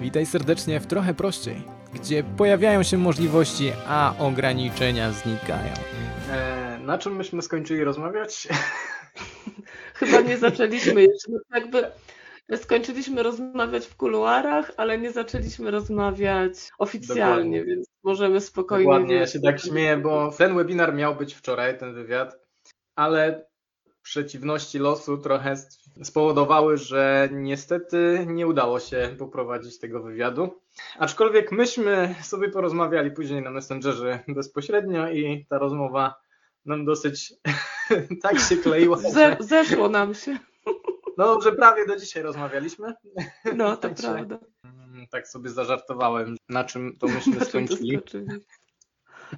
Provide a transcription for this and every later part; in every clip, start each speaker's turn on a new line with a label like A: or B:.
A: Witaj serdecznie w Trochę Prościej, gdzie pojawiają się możliwości, a ograniczenia znikają.
B: E, na czym myśmy skończyli rozmawiać?
C: Chyba nie zaczęliśmy jeszcze. No jakby skończyliśmy rozmawiać w kuluarach, ale nie zaczęliśmy rozmawiać oficjalnie,
B: Dokładnie.
C: więc możemy spokojnie.
B: Dokładnie, ja się tak śmieję, bo ten webinar miał być wczoraj, ten wywiad, ale przeciwności losu trochę spowodowały, że niestety nie udało się poprowadzić tego wywiadu. Aczkolwiek myśmy sobie porozmawiali później na Messengerze bezpośrednio i ta rozmowa nam dosyć tak się kleiła,
C: Ze, zeszło nam się.
B: no, że prawie do dzisiaj rozmawialiśmy.
C: No, to
B: Także-
C: prawda.
B: Mm, Tak sobie zażartowałem, na czym to myśmy skończyli?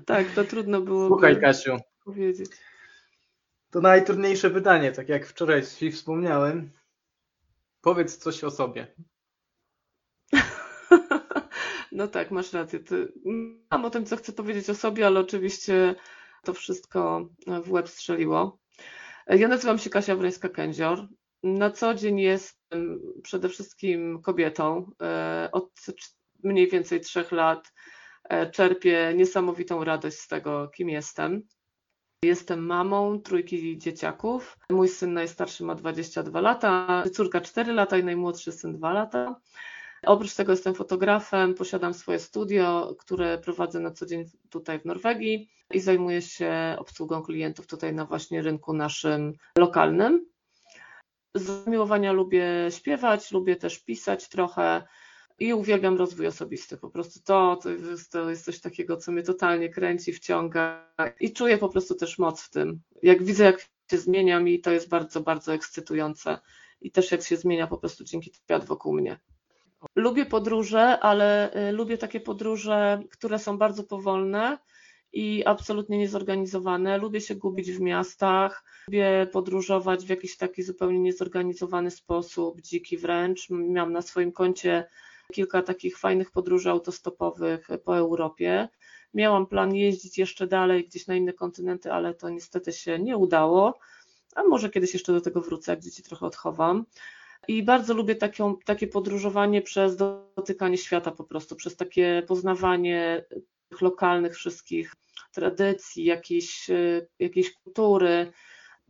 C: Tak, to trudno było
B: Słuchaj Kasiu,
C: powiedzieć.
B: To najtrudniejsze pytanie, tak jak wczoraj Ci wspomniałem. Powiedz coś o sobie.
C: No tak, masz rację. Ty... Mam o tym, co chcę powiedzieć o sobie, ale oczywiście to wszystko w łeb strzeliło. Ja nazywam się Kasia Wrońska-Kędzior. Na co dzień jestem przede wszystkim kobietą. E, Od mniej więcej trzech lat e, czerpię niesamowitą radość z tego, kim jestem. Jestem mamą trójki dzieciaków. Mój syn najstarszy ma 22 lata, córka 4 lata i najmłodszy syn 2 lata. Oprócz tego jestem fotografem, posiadam swoje studio, które prowadzę na co dzień tutaj w Norwegii i zajmuję się obsługą klientów tutaj na właśnie rynku naszym lokalnym. Z zamiłowania lubię śpiewać, lubię też pisać trochę i uwielbiam rozwój osobisty. Po prostu to, to, jest, to jest coś takiego, co mnie totalnie kręci, wciąga i czuję po prostu też moc w tym. Jak widzę, jak się zmieniam i to jest bardzo, bardzo ekscytujące i też jak się zmienia po prostu dzięki świat wokół mnie. Lubię podróże, ale y, lubię takie podróże, które są bardzo powolne i absolutnie niezorganizowane. Lubię się gubić w miastach, lubię podróżować w jakiś taki zupełnie niezorganizowany sposób, dziki wręcz. Miałam na swoim koncie kilka takich fajnych podróży autostopowych po Europie. Miałam plan jeździć jeszcze dalej, gdzieś na inne kontynenty, ale to niestety się nie udało. A może kiedyś jeszcze do tego wrócę, jak dzieci trochę odchowam. I bardzo lubię taką, takie podróżowanie przez dotykanie świata po prostu, przez takie poznawanie tych lokalnych wszystkich tradycji, jakiejś, jakiejś kultury.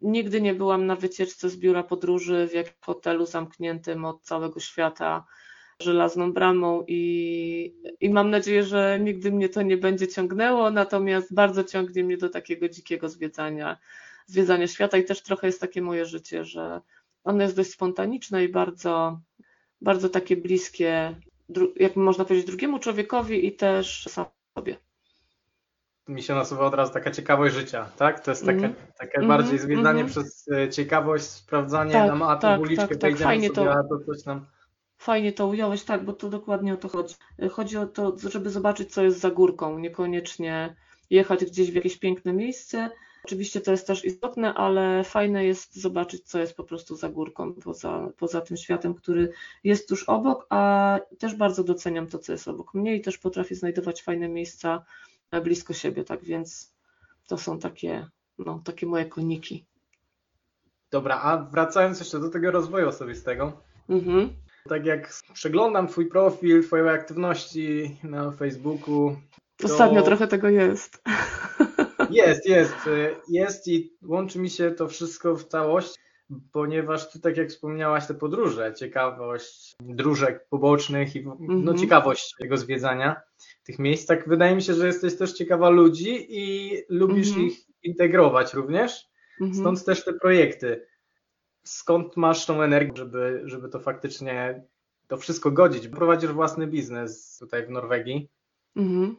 C: Nigdy nie byłam na wycieczce z biura podróży w jakimś hotelu zamkniętym od całego świata żelazną bramą i, i mam nadzieję, że nigdy mnie to nie będzie ciągnęło, natomiast bardzo ciągnie mnie do takiego dzikiego zwiedzania, zwiedzania świata i też trochę jest takie moje życie, że ono jest dość spontaniczne i bardzo, bardzo takie bliskie, jak można powiedzieć, drugiemu człowiekowi i też sam sobie.
B: Mi się nasuwa od razu taka ciekawość życia, tak? To jest takie,
C: Mhm.
B: takie
C: Mhm,
B: bardziej zwiedzanie
C: mhm.
B: przez e, ciekawość, sprawdzanie,
C: Tak,
B: tam, a tu
C: tak,
B: uliczkę
C: tak, tak. Fajnie
B: sobie,
C: to-
B: a to coś tam.
C: Fajnie to ująłeś, tak, bo to dokładnie o to chodzi. Chodzi o to, żeby zobaczyć, co jest za górką, niekoniecznie jechać gdzieś w jakieś piękne miejsce. Oczywiście to jest też istotne, ale fajne jest zobaczyć, co jest po prostu za górką, poza, poza tym światem, który jest tuż obok, a też bardzo doceniam to, co jest obok mnie i też potrafię znajdować fajne miejsca e, blisko siebie, tak więc to są takie, no, takie moje koniki.
B: Dobra, a wracając jeszcze do tego rozwoju osobistego,
C: Mhm.
B: Tak jak przeglądam Twój profil, Twoje aktywności na Facebooku, to
C: Ostatnio trochę tego jest.
B: jest, jest, jest i łączy mi się to wszystko w całość, ponieważ Ty, tak jak wspomniałaś, te podróże, ciekawość dróżek pobocznych i no,
C: Mhm.
B: ciekawość tego zwiedzania tych miejsc, tak wydaje mi się, że jesteś też ciekawa ludzi i lubisz
C: Mhm.
B: ich integrować również,
C: Mhm.
B: stąd też te projekty. Skąd masz tą energię, żeby, żeby to faktycznie to wszystko godzić? Prowadzisz własny biznes tutaj w Norwegii.
C: Mhm.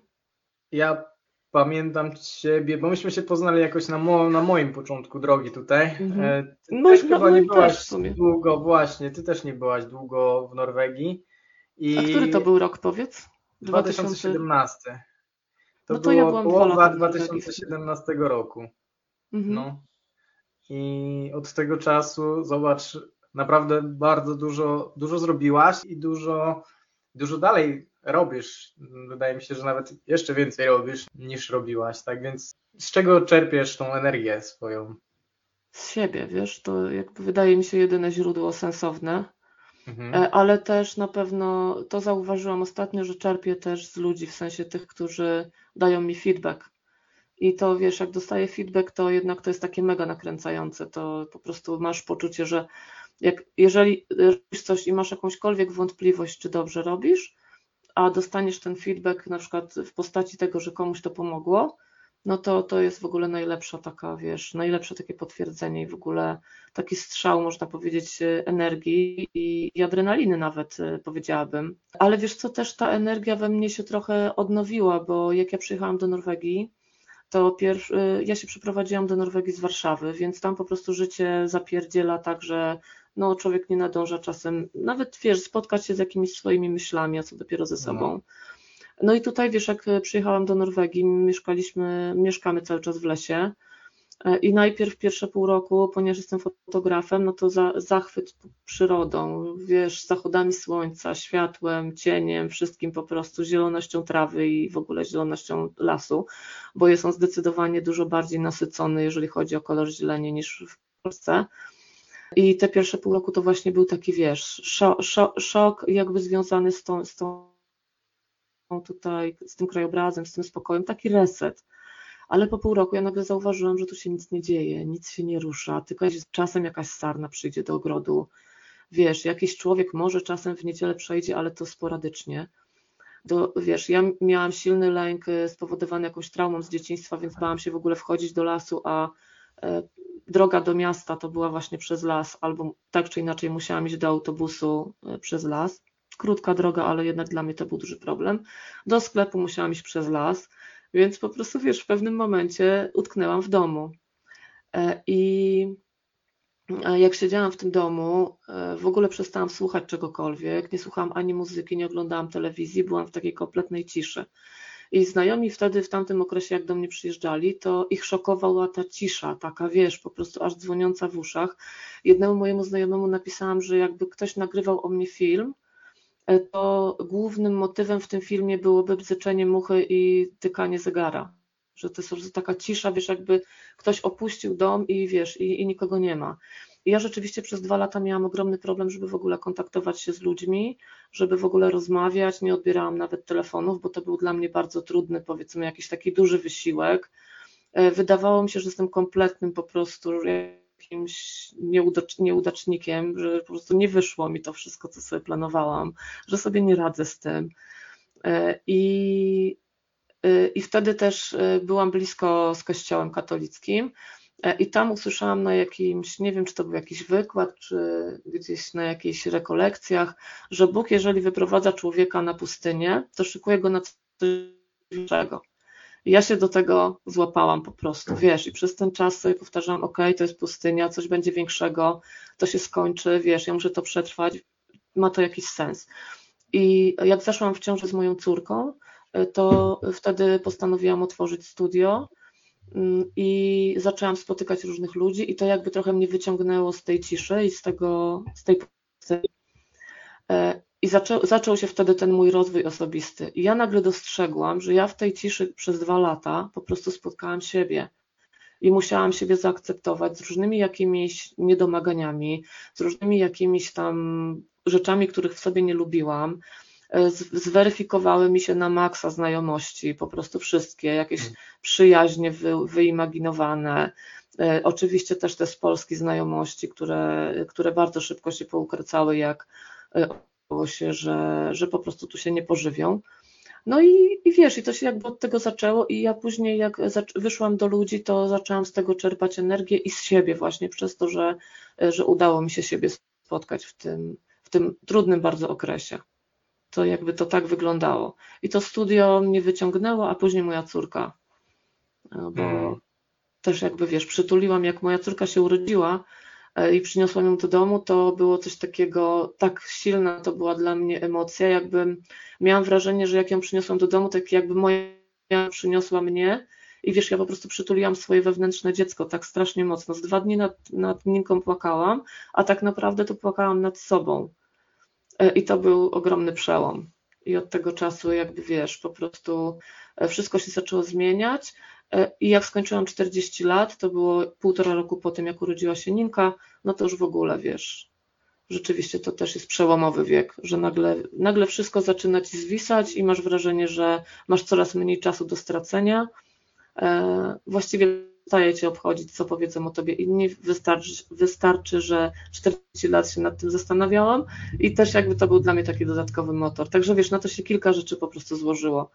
B: Ja pamiętam Ciebie, bo myśmy się poznali jakoś na, mo, na moim początku drogi tutaj.
C: Mhm.
B: E, Ty
C: No,
B: też
C: no,
B: chyba
C: no
B: nie byłaś
C: w sumie.
B: długo, właśnie, Ty też nie byłaś długo w Norwegii. I
C: A który to był rok, powiedz?
B: 2017. To
C: No to
B: było
C: ja byłam
B: połowa
C: lata w Norwegii
B: 2017 roku.
C: Mhm.
B: No. I od tego czasu, zobacz, naprawdę bardzo dużo, dużo zrobiłaś i dużo, dużo dalej robisz. Wydaje mi się, że nawet jeszcze więcej robisz niż robiłaś. Tak więc z czego czerpiesz tą energię swoją?
C: Z siebie, wiesz, to jakby wydaje mi się jedyne źródło sensowne.
B: Mhm.
C: E, ale też na pewno to zauważyłam ostatnio, że czerpię też z ludzi, w sensie tych, którzy dają mi feedback. I to wiesz, jak dostaję feedback, to jednak to jest takie mega nakręcające. To po prostu masz poczucie, że jak, jeżeli robisz coś i masz jakąśkolwiek wątpliwość, czy dobrze robisz, a dostaniesz ten feedback na przykład w postaci tego, że komuś to pomogło, no to to jest w ogóle najlepsza taka, wiesz, najlepsze takie potwierdzenie i w ogóle taki strzał, można powiedzieć, energii i, i adrenaliny nawet e, powiedziałabym. Ale wiesz co, też ta energia we mnie się trochę odnowiła, bo jak ja przyjechałam do Norwegii, to pierwszy, ja się przeprowadziłam do Norwegii z Warszawy, więc tam po prostu życie zapierdziela tak, że no, człowiek nie nadąża czasem, nawet wiesz, spotkać się z jakimiś swoimi myślami, a co dopiero ze sobą. No. No i tutaj wiesz, jak przyjechałam do Norwegii, mieszkaliśmy, mieszkamy cały czas w lesie. E, I najpierw pierwsze pół roku, ponieważ jestem fotografem, no to za, zachwyt przyrodą, wiesz, zachodami słońca, światłem, cieniem, wszystkim po prostu, zielonością trawy i w ogóle zielonością lasu, bo jest on zdecydowanie dużo bardziej nasycony, jeżeli chodzi o kolor zieleni niż w Polsce. I te pierwsze pół roku to właśnie był taki, wiesz, szok, szok, jakby związany z tą, z tą tutaj, z tym krajobrazem, z tym spokojem, taki reset. Ale po pół roku ja nagle zauważyłam, że tu się nic nie dzieje, nic się nie rusza, tylko czasem jakaś sarna przyjdzie do ogrodu. Wiesz, jakiś człowiek może czasem w niedzielę przejdzie, ale to sporadycznie. Do, wiesz, ja miałam silny lęk e, spowodowany jakąś traumą z dzieciństwa, więc bałam się w ogóle wchodzić do lasu, a e, droga do miasta to była właśnie przez las, albo tak czy inaczej musiałam iść do autobusu e, przez las krótka droga, ale jednak dla mnie to był duży problem. Do sklepu musiałam iść przez las, więc po prostu wiesz, w pewnym momencie utknęłam w domu. E, I e, jak siedziałam w tym domu, e, w ogóle przestałam słuchać czegokolwiek, nie słuchałam ani muzyki, nie oglądałam telewizji, byłam w takiej kompletnej ciszy. I znajomi wtedy, w tamtym okresie, jak do mnie przyjeżdżali, to ich szokowała ta cisza, taka wiesz, po prostu aż dzwoniąca w uszach. Jednemu mojemu znajomemu napisałam, że jakby ktoś nagrywał o mnie film, to głównym motywem w tym filmie byłoby bzyczenie muchy i tykanie zegara. Że to jest taka cisza, wiesz, jakby ktoś opuścił dom i wiesz, i, i nikogo nie ma. I ja rzeczywiście przez dwa lata miałam ogromny problem, żeby w ogóle kontaktować się z ludźmi, żeby w ogóle rozmawiać. Nie odbierałam nawet telefonów, bo to był dla mnie bardzo trudny, powiedzmy, jakiś taki duży wysiłek. E, wydawało mi się, że jestem kompletnym po prostu jakimś nieudacznikiem, że po prostu nie wyszło mi to wszystko, co sobie planowałam, że sobie nie radzę z tym. E, I, e, i wtedy też e, byłam blisko z kościołem katolickim. I tam usłyszałam na jakimś, nie wiem czy to był jakiś wykład, czy gdzieś na jakichś rekolekcjach, że Bóg, jeżeli wyprowadza człowieka na pustynię, to szykuje go na coś większego ja się do tego złapałam po prostu, wiesz, i przez ten czas sobie powtarzałam, ok, to jest pustynia, coś będzie większego, to się skończy, wiesz, ja muszę to przetrwać, ma to jakiś sens. I jak zaszłam w ciążę z moją córką, to wtedy postanowiłam otworzyć studio mm, i zaczęłam spotykać różnych ludzi i to jakby trochę mnie wyciągnęło z tej ciszy i z tego, z tej i zaczą, zaczął się wtedy ten mój rozwój osobisty. I ja nagle dostrzegłam, że ja w tej ciszy przez dwa lata po prostu spotkałam siebie i musiałam siebie zaakceptować z różnymi jakimiś niedomaganiami, z różnymi jakimiś tam rzeczami, których w sobie nie lubiłam. Zweryfikowały mi się na maksa znajomości, po prostu wszystkie, jakieś mm. przyjaźnie wy, wyimaginowane. E, oczywiście też te z Polski znajomości, które, które bardzo szybko się poukracały, jak e, się, że, że po prostu tu się nie pożywią. No i, i wiesz, i to się jakby od tego zaczęło i ja później jak wyszłam do ludzi, to zaczęłam z tego czerpać energię i z siebie właśnie przez to, że, że udało mi się siebie spotkać w tym, w tym trudnym bardzo okresie. To jakby to tak wyglądało. I to studio mnie wyciągnęło, a później moja córka, bo hmm. też jakby wiesz, przytuliłam, jak moja córka się urodziła, E, i przyniosłam ją do domu, to było coś takiego, tak silna to była dla mnie emocja, jakby miałam wrażenie, że jak ją przyniosłam do domu, tak jakby moja przyniosła mnie i wiesz, ja po prostu przytuliłam swoje wewnętrzne dziecko tak strasznie mocno. Z dwa dni nad, nad Ninką płakałam, a tak naprawdę to płakałam nad sobą. E, I to był ogromny przełom. I od tego czasu, jakby wiesz, po prostu e, wszystko się zaczęło zmieniać. E, I jak skończyłam 40 lat, to było półtora roku po tym, jak urodziła się Ninka, no to już w ogóle wiesz, rzeczywiście to też jest przełomowy wiek, że nagle, nagle wszystko zaczyna ci zwisać i masz wrażenie, że masz coraz mniej czasu do stracenia. E, właściwie staje cię obchodzić, co powiedzą o tobie inni. Wystarczy, wystarczy, że 40 lat się nad tym zastanawiałam i też jakby to był dla mnie taki dodatkowy motor. Także wiesz, na to się kilka rzeczy po prostu złożyło.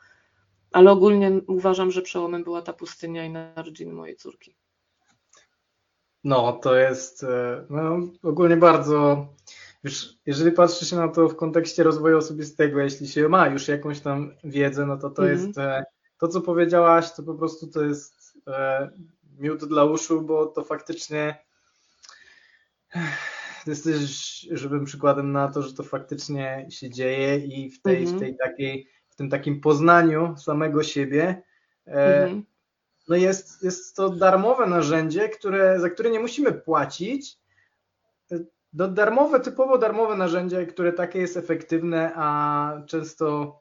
C: Ale ogólnie uważam, że przełomem była ta pustynia i narodziny mojej córki.
B: No, to jest e, no, ogólnie bardzo. Już, jeżeli patrzy się na to w kontekście rozwoju osobistego, jeśli się ma już jakąś tam wiedzę, no to to mhm. jest e, to, co powiedziałaś, to po prostu to jest e, miód dla uszu, bo to faktycznie jesteś żywym przykładem na to, że to faktycznie się dzieje i w tej, mhm. w tej takiej, w tym takim poznaniu samego siebie mhm no jest, jest to darmowe narzędzie, które, za które nie musimy płacić. No, darmowe, typowo darmowe narzędzie, które takie jest efektywne, a często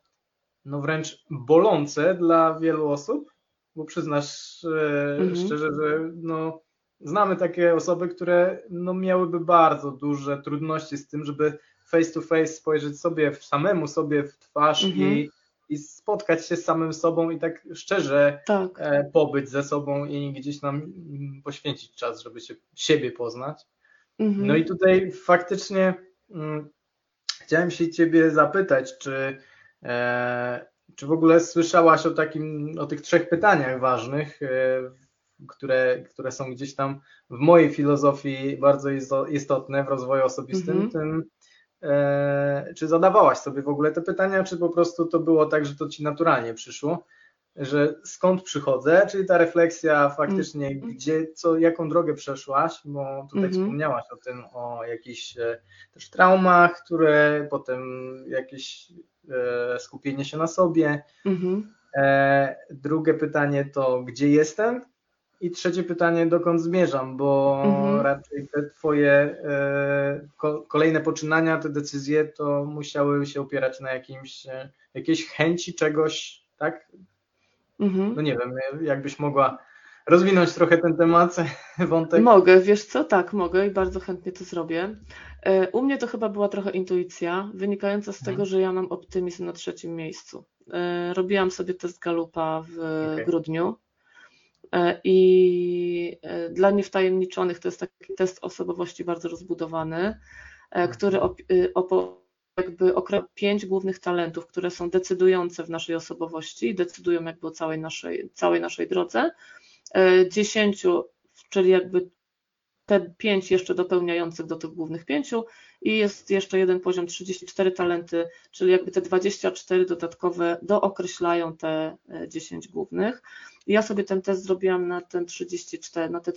B: no wręcz bolące dla wielu osób, bo przyznasz e, mhm. szczerze, że no, znamy takie osoby, które no, miałyby bardzo duże trudności z tym, żeby face to face spojrzeć sobie samemu sobie w twarz mhm. i i spotkać się z samym sobą i tak szczerze tak. E, pobyć ze sobą i gdzieś nam mm, poświęcić czas, żeby się siebie poznać. Mhm. No i tutaj faktycznie mm, chciałem się ciebie zapytać, czy, e, czy w ogóle słyszałaś o takim, o tych trzech pytaniach ważnych, e, które, które są gdzieś tam w mojej filozofii bardzo istotne w rozwoju osobistym, mhm. tym czy zadawałaś sobie w ogóle te pytania, czy po prostu to było tak, że to ci naturalnie przyszło, że skąd przychodzę, czyli ta refleksja faktycznie, mm. gdzie, co, jaką drogę przeszłaś, bo tutaj mm -hmm. wspomniałaś o tym, o jakichś e, też traumach, które potem jakieś e, skupienie się na sobie. Mm -hmm. e, drugie pytanie to, gdzie jestem? I trzecie pytanie, dokąd zmierzam, bo mhm. raczej te twoje e, kolejne poczynania, te decyzje, to musiały się opierać na jakimś, e, jakiejś chęci czegoś, tak? Mhm. No nie wiem, jakbyś mogła rozwinąć trochę ten temat, wątek.
C: Mogę, wiesz co, tak, mogę i bardzo chętnie to zrobię. E, u mnie to chyba była trochę intuicja, wynikająca z mhm. tego, że ja mam optymizm na trzecim miejscu. Robiłam sobie test Galupa w okay. grudniu E, I e, dla niewtajemniczonych to jest taki test osobowości bardzo rozbudowany, e, mhm. który jakby określa pięć głównych talentów, które są decydujące w naszej osobowości i decydują jakby o całej naszej, całej naszej drodze. Dziesięciu, czyli jakby te pięć jeszcze dopełniających do tych głównych pięciu i jest jeszcze jeden poziom 34 talenty, czyli jakby te 24 dodatkowe dookreślają te 10 głównych. Ja sobie ten test zrobiłam na ten 34, na te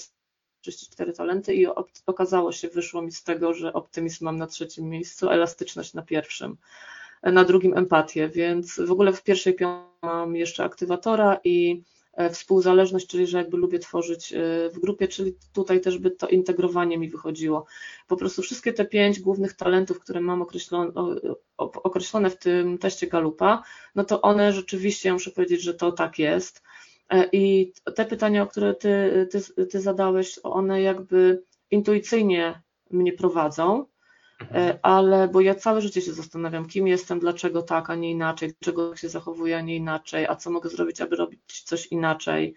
C: 34 talenty i okazało się, wyszło mi z tego, że optymizm mam na trzecim miejscu, elastyczność na pierwszym, na drugim empatię, więc w ogóle w pierwszej piątej mam jeszcze aktywatora i e, współzależność, czyli że jakby lubię tworzyć e, w grupie, czyli tutaj też by to integrowanie mi wychodziło. Po prostu wszystkie te pięć głównych talentów, które mam określone, określone w tym teście Galupa, no to one rzeczywiście, ja muszę powiedzieć, że to tak jest. E, I te pytania, o które ty, ty, ty zadałeś, one jakby intuicyjnie mnie prowadzą, e. ale bo ja całe życie się zastanawiam, kim jestem, dlaczego tak, a nie inaczej, dlaczego się zachowuję, a nie inaczej, a co mogę zrobić, aby robić coś inaczej,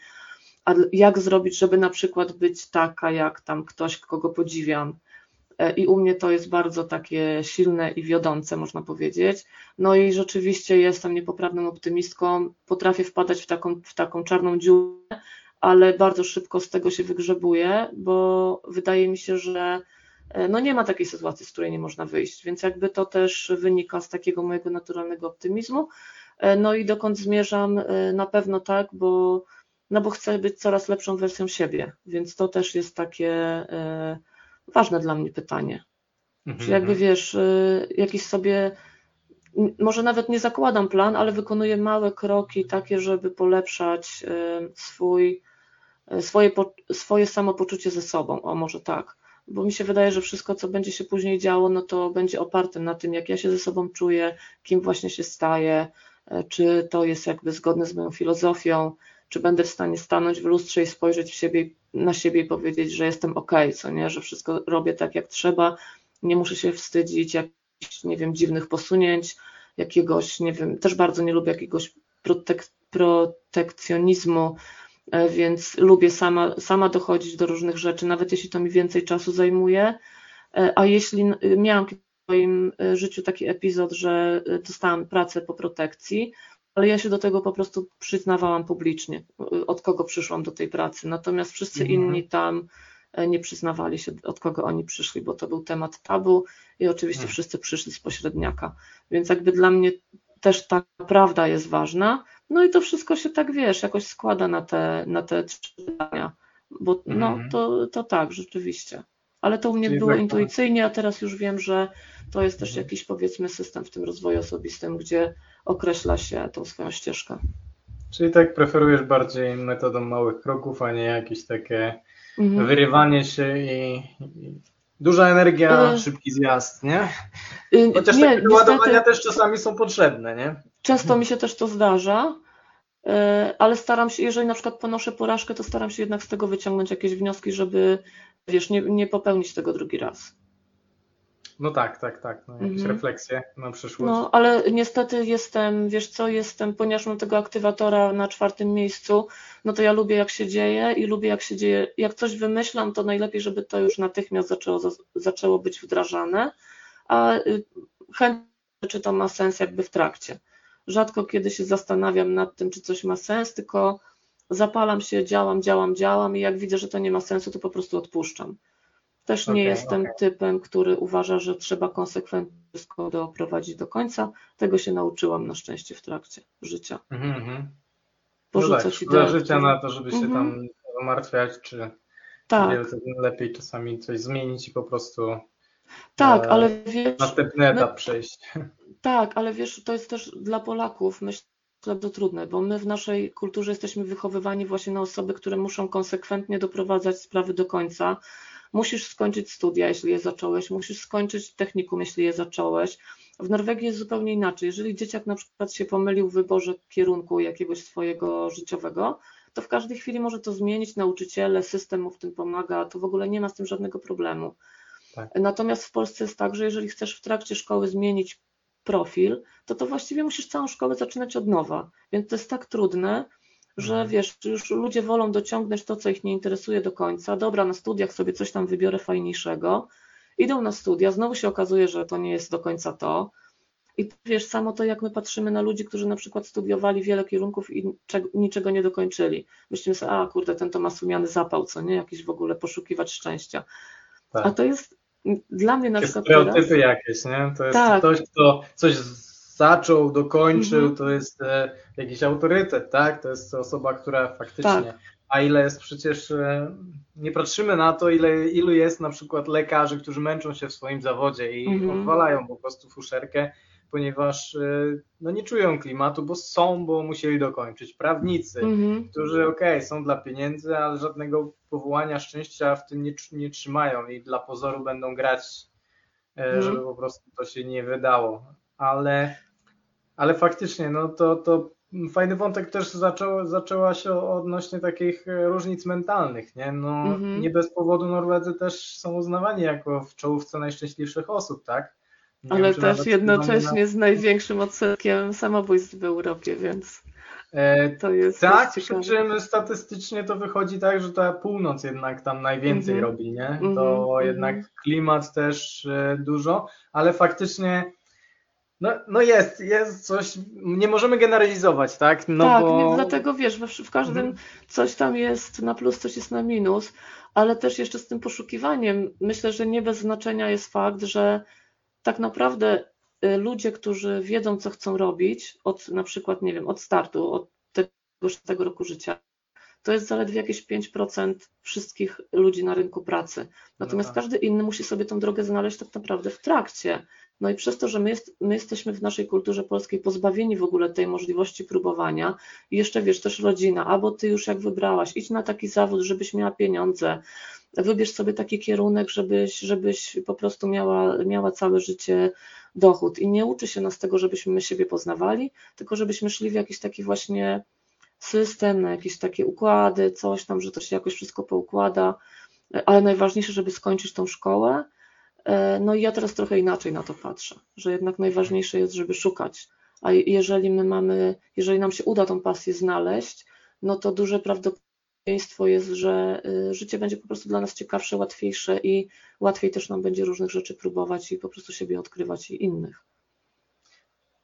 C: a jak zrobić, żeby na przykład być taka jak tam ktoś, kogo podziwiam. E, i u mnie to jest bardzo takie silne i wiodące, można powiedzieć. No i rzeczywiście jestem niepoprawną optymistką, potrafię wpadać w taką, w taką czarną dziurę, ale bardzo szybko z tego się wygrzebuję, bo wydaje mi się, że e, no nie ma takiej sytuacji, z której nie można wyjść, więc jakby to też wynika z takiego mojego naturalnego optymizmu. E, no i dokąd zmierzam? Na pewno tak, bo, no bo chcę być coraz lepszą wersją siebie, więc to też jest takie ważne dla mnie pytanie. Mhm. Czy jakby wiesz, y, jakiś sobie, może nawet nie zakładam plan, ale wykonuję małe kroki takie, żeby polepszać swój, swoje, swoje samopoczucie ze sobą, o może tak. Bo mi się wydaje, że wszystko, co będzie się później działo, no to będzie oparte na tym, jak ja się ze sobą czuję, kim właśnie się staję, czy to jest jakby zgodne z moją filozofią, czy będę w stanie stanąć w lustrze i spojrzeć w siebie, na siebie i powiedzieć, że jestem ok, co nie, że wszystko robię tak jak trzeba. Nie muszę się wstydzić jakichś, nie wiem, dziwnych posunięć, jakiegoś, nie wiem, też bardzo nie lubię jakiegoś protek protekcjonizmu, e, więc lubię sama, sama dochodzić do różnych rzeczy, nawet jeśli to mi więcej czasu zajmuje. E, a jeśli miałam w swoim e, życiu taki epizod, że dostałam pracę po protekcji, ale ja się do tego po prostu przyznawałam publicznie, od kogo przyszłam do tej pracy. Natomiast wszyscy mhm. inni tam nie przyznawali się, od kogo oni przyszli, bo to był temat tabu i oczywiście mhm. wszyscy przyszli z pośredniaka. Więc jakby dla mnie też ta prawda jest ważna. No i to wszystko się tak wiesz, jakoś składa na te, na te trzy pytania. Bo no mhm. to, to tak, rzeczywiście. Ale to u mnie Czyli było tak, intuicyjnie, a teraz już wiem, że to jest też jakiś powiedzmy system w tym rozwoju osobistym, gdzie określa się tą swoją ścieżkę.
B: Czyli tak preferujesz bardziej metodą małych kroków, a nie jakieś takie mhm. wyrywanie się i, i duża energia, szybki zjazd, nie? Y, Chociaż nie, takie ładowania też czasami są potrzebne, nie?
C: Często mi się też to zdarza, y, ale staram się, jeżeli na przykład ponoszę porażkę, to staram się jednak z tego wyciągnąć jakieś wnioski, żeby wiesz, nie, nie popełnić tego drugi raz.
B: No tak, tak, tak. No, jakieś mhm. refleksje na przyszłość.
C: No, ale niestety jestem, wiesz co, jestem, ponieważ mam tego aktywatora na czwartym miejscu, no to ja lubię jak się dzieje i lubię jak się dzieje, jak coś wymyślam, to najlepiej, żeby to już natychmiast zaczęło, zaczęło być wdrażane, a y, chętnie, czy to ma sens jakby w trakcie. Rzadko kiedy się zastanawiam nad tym, czy coś ma sens, tylko zapalam się, działam, działam, działam i jak widzę, że to nie ma sensu, to po prostu odpuszczam. Też nie okay, jestem okay. typem, który uważa, że trzeba konsekwentnie wszystko doprowadzić do końca. Tego się nauczyłam na szczęście w trakcie życia. Mm -hmm.
B: Porzucać no tak, życia na to, żeby się mm -hmm. tam zamartwiać, czy tak. lepiej czasami coś zmienić i po prostu
C: tak, e, ale wiesz,
B: następny etap my, przejść.
C: Tak, ale wiesz, to jest też dla Polaków, myślę, to trudne, bo my w naszej kulturze jesteśmy wychowywani właśnie na osoby, które muszą konsekwentnie doprowadzać sprawy do końca, musisz skończyć studia, jeśli je zacząłeś, musisz skończyć technikum, jeśli je zacząłeś. W Norwegii jest zupełnie inaczej. Jeżeli dzieciak na przykład się pomylił w wyborze kierunku jakiegoś swojego życiowego, to w każdej chwili może to zmienić, nauczyciele, system mu w tym pomaga, to w ogóle nie ma z tym żadnego problemu. Tak. Natomiast w Polsce jest tak, że jeżeli chcesz w trakcie szkoły zmienić profil, to to właściwie musisz całą szkołę zaczynać od nowa. Więc to jest tak trudne, że mhm. wiesz, już ludzie wolą dociągnąć to, co ich nie interesuje do końca. Dobra, na studiach sobie coś tam wybiorę fajniejszego. Idą na studia, znowu się okazuje, że to nie jest do końca to. I wiesz, samo to, jak my patrzymy na ludzi, którzy na przykład studiowali wiele kierunków i niczego nie dokończyli. Myślimy sobie, a kurde, ten to ma sumiany zapał, co nie? Jakiś w ogóle poszukiwać szczęścia. Tak. A to jest dla mnie na
B: Takie
C: przykład.
B: Stereotypy teraz... jakieś, nie? To jest tak. ktoś, kto coś zaczął, dokończył, mhm. to jest e, jakiś autorytet, tak? To jest osoba, która faktycznie. Tak. A ile jest przecież, e, nie patrzymy na to, ile, ilu jest na przykład lekarzy, którzy męczą się w swoim zawodzie i mhm. odwalają po prostu fuszerkę, ponieważ e, no, nie czują klimatu, bo są, bo musieli dokończyć. Prawnicy, mhm. którzy okej, okay, są dla pieniędzy, ale żadnego powołania szczęścia w tym nie, nie trzymają i dla pozoru będą grać, mhm. żeby po prostu to się nie wydało. Ale ale faktycznie, no to, to fajny wątek też zaczęła się odnośnie takich e, różnic mentalnych, nie? No mhm. nie bez powodu Norwedzy też są uznawani jako w czołówce najszczęśliwszych osób, tak?
C: Nie Ale wiem, też jednocześnie z największym odsetkiem samobójstw w Europie, więc e, to jest
B: Tak, przy czym statystycznie to wychodzi tak, że ta północ jednak tam najwięcej mm -hmm. robi, nie? To mm -hmm. jednak klimat też e, dużo, ale faktycznie no, no jest, jest coś, nie możemy generalizować, tak? No
C: tak, bo... nie, dlatego wiesz, w, w każdym mhm. coś tam jest na plus, coś jest na minus, ale też jeszcze z tym poszukiwaniem myślę, że nie bez znaczenia jest fakt, że tak naprawdę y, ludzie, którzy wiedzą, co chcą robić, od na przykład, nie wiem, od startu, od tego, tego roku życia, to jest zaledwie jakieś 5% wszystkich ludzi na rynku pracy. Natomiast no tak. każdy inny musi sobie tą drogę znaleźć tak naprawdę w trakcie. No i przez to, że my, jest, my jesteśmy w naszej kulturze polskiej pozbawieni w ogóle tej możliwości próbowania i jeszcze wiesz, też rodzina, albo ty już jak wybrałaś, idź na taki zawód, żebyś miała pieniądze, wybierz sobie taki kierunek, żebyś, żebyś po prostu miała, miała całe życie dochód. I nie uczy się nas tego, żebyśmy my siebie poznawali, tylko żebyśmy szli w jakiś taki właśnie system, na jakieś takie układy, coś tam, że to się jakoś wszystko poukłada, ale najważniejsze, żeby skończyć tą szkołę, E, no i ja teraz trochę inaczej na to patrzę, że jednak najważniejsze jest, żeby szukać. A jeżeli my mamy, jeżeli nam się uda tą pasję znaleźć, no to duże prawdopodobieństwo jest, że y, życie będzie po prostu dla nas ciekawsze, łatwiejsze i łatwiej też nam będzie różnych rzeczy próbować i po prostu siebie odkrywać i innych.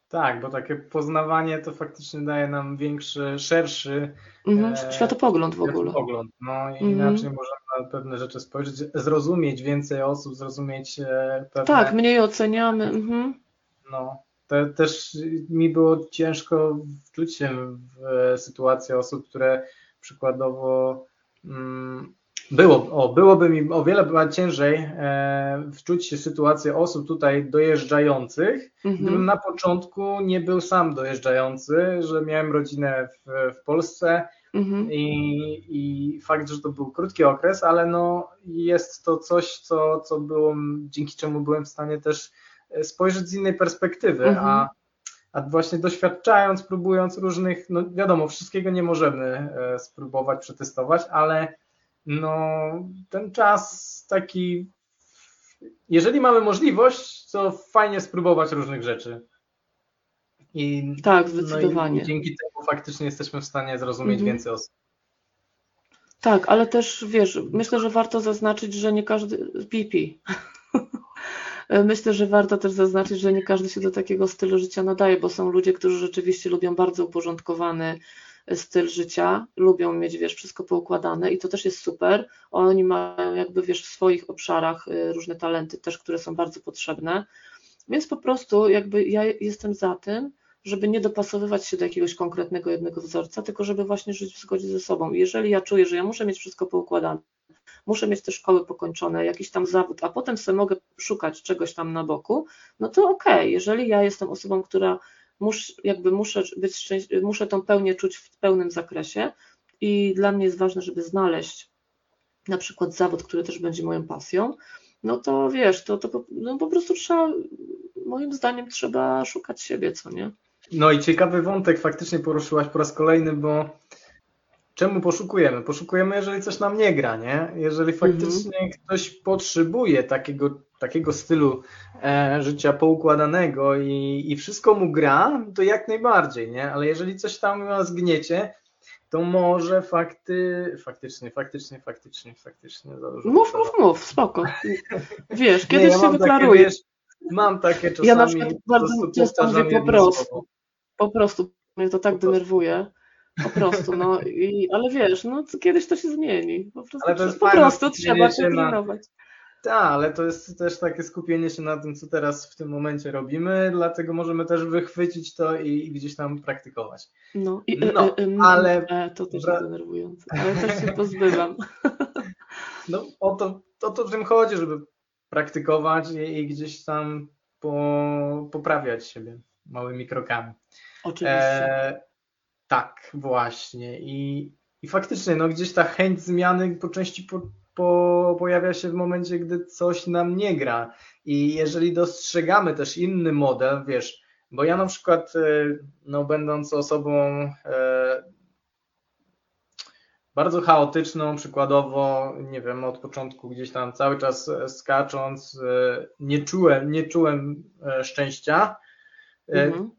B: Tak, bo takie poznawanie to faktycznie daje nam większy, szerszy
C: mhm, e, światopogląd w ogóle.
B: Światopogląd, no i mhm. inaczej możemy na pewne rzeczy spojrzeć, zrozumieć więcej osób, zrozumieć e, pewne...
C: Tak, mniej oceniamy. Mhm.
B: No, to też mi było ciężko wczuć się w sytuację osób, które przykładowo mm, było, o, byłoby mi o wiele ciężej e, wczuć się w sytuację osób tutaj dojeżdżających, mhm. gdybym na początku nie był sam dojeżdżający, że miałem rodzinę w, w Polsce mhm. i, i fakt, że to był krótki okres, ale no jest to coś, co, co było, dzięki czemu byłem w stanie też e, spojrzeć z innej perspektywy, mhm. a a właśnie doświadczając, próbując różnych, no wiadomo, wszystkiego nie możemy e, spróbować, przetestować, ale no ten czas taki, jeżeli mamy możliwość, to fajnie spróbować różnych rzeczy.
C: I, tak, zdecydowanie.
B: No i, i dzięki temu faktycznie jesteśmy w stanie zrozumieć mhm. więcej osób.
C: Tak, ale też wiesz, myślę, że warto zaznaczyć, że nie każdy. PP. Myślę, że warto też zaznaczyć, że nie każdy się do takiego stylu życia nadaje, bo są ludzie, którzy rzeczywiście lubią bardzo uporządkowany styl życia, lubią mieć, wiesz, wszystko poukładane i to też jest super. Oni mają jakby, wiesz, w swoich obszarach y, różne talenty też, które są bardzo potrzebne. Więc po prostu jakby ja jestem za tym, żeby nie dopasowywać się do jakiegoś konkretnego jednego wzorca, tylko żeby właśnie żyć w zgodzie ze sobą. Jeżeli ja czuję, że ja muszę mieć wszystko poukładane, muszę mieć te szkoły pokończone, jakiś tam zawód, a potem sobie mogę szukać czegoś tam na boku, no to okej, okay. jeżeli ja jestem osobą, która mus, jakby muszę być muszę tą pełnię czuć w pełnym zakresie i dla mnie jest ważne, żeby znaleźć na przykład zawód, który też będzie moją pasją, no to wiesz, to, to no po prostu trzeba, moim zdaniem trzeba szukać siebie, co nie?
B: No i ciekawy wątek faktycznie poruszyłaś po raz kolejny, bo czemu poszukujemy? Poszukujemy, jeżeli coś nam nie gra, nie? Jeżeli mhm. faktycznie ktoś potrzebuje takiego, takiego stylu e, życia poukładanego i, i wszystko mu gra, to jak najbardziej, nie? Ale jeżeli coś tam nas gniecie, to może fakty, faktycznie, faktycznie, faktycznie, faktycznie.
C: Mów, mów, mów, spoko. Wiesz, kiedyś ja się deklaruję.
B: mam takie czasami.
C: Ja na przykład bardzo często mówię po prostu. Po prostu mnie to tak denerwuje. Po prostu, no i, ale wiesz, no kiedyś to się zmieni. Po prostu, ale po prostu trzeba się pilnować.
B: Tak, ale to jest też takie skupienie się na tym, co teraz w tym momencie robimy, dlatego możemy też wychwycić to i, i gdzieś tam praktykować.
C: No, i, no e, e, ale... E, to też jest denerwujące, ale też się pozbywam.
B: No o to, o to w tym chodzi, żeby praktykować i, i gdzieś tam po, poprawiać siebie małymi krokami.
C: Oczywiście. E,
B: tak, właśnie. I, I faktycznie, no gdzieś ta chęć zmiany po części po, po, pojawia się w momencie, gdy coś nam nie gra. I jeżeli dostrzegamy też inny model, wiesz, bo ja na przykład, e, no będąc osobą e, bardzo chaotyczną, przykładowo, nie wiem, od początku gdzieś tam cały czas skacząc, e, nie czułem, nie czułem szczęścia, mhm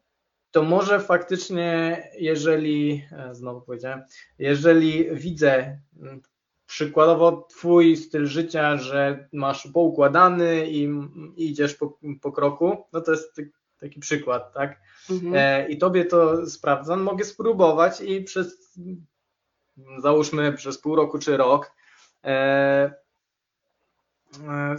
B: to może faktycznie, jeżeli, e, znowu powiedziałem, jeżeli widzę mm, przykładowo twój styl życia, że masz poukładany i, i idziesz po, po kroku, no to jest taki przykład, tak? Mhm. E, I tobie to sprawdzam, mogę spróbować i przez, załóżmy przez pół roku czy rok, e, e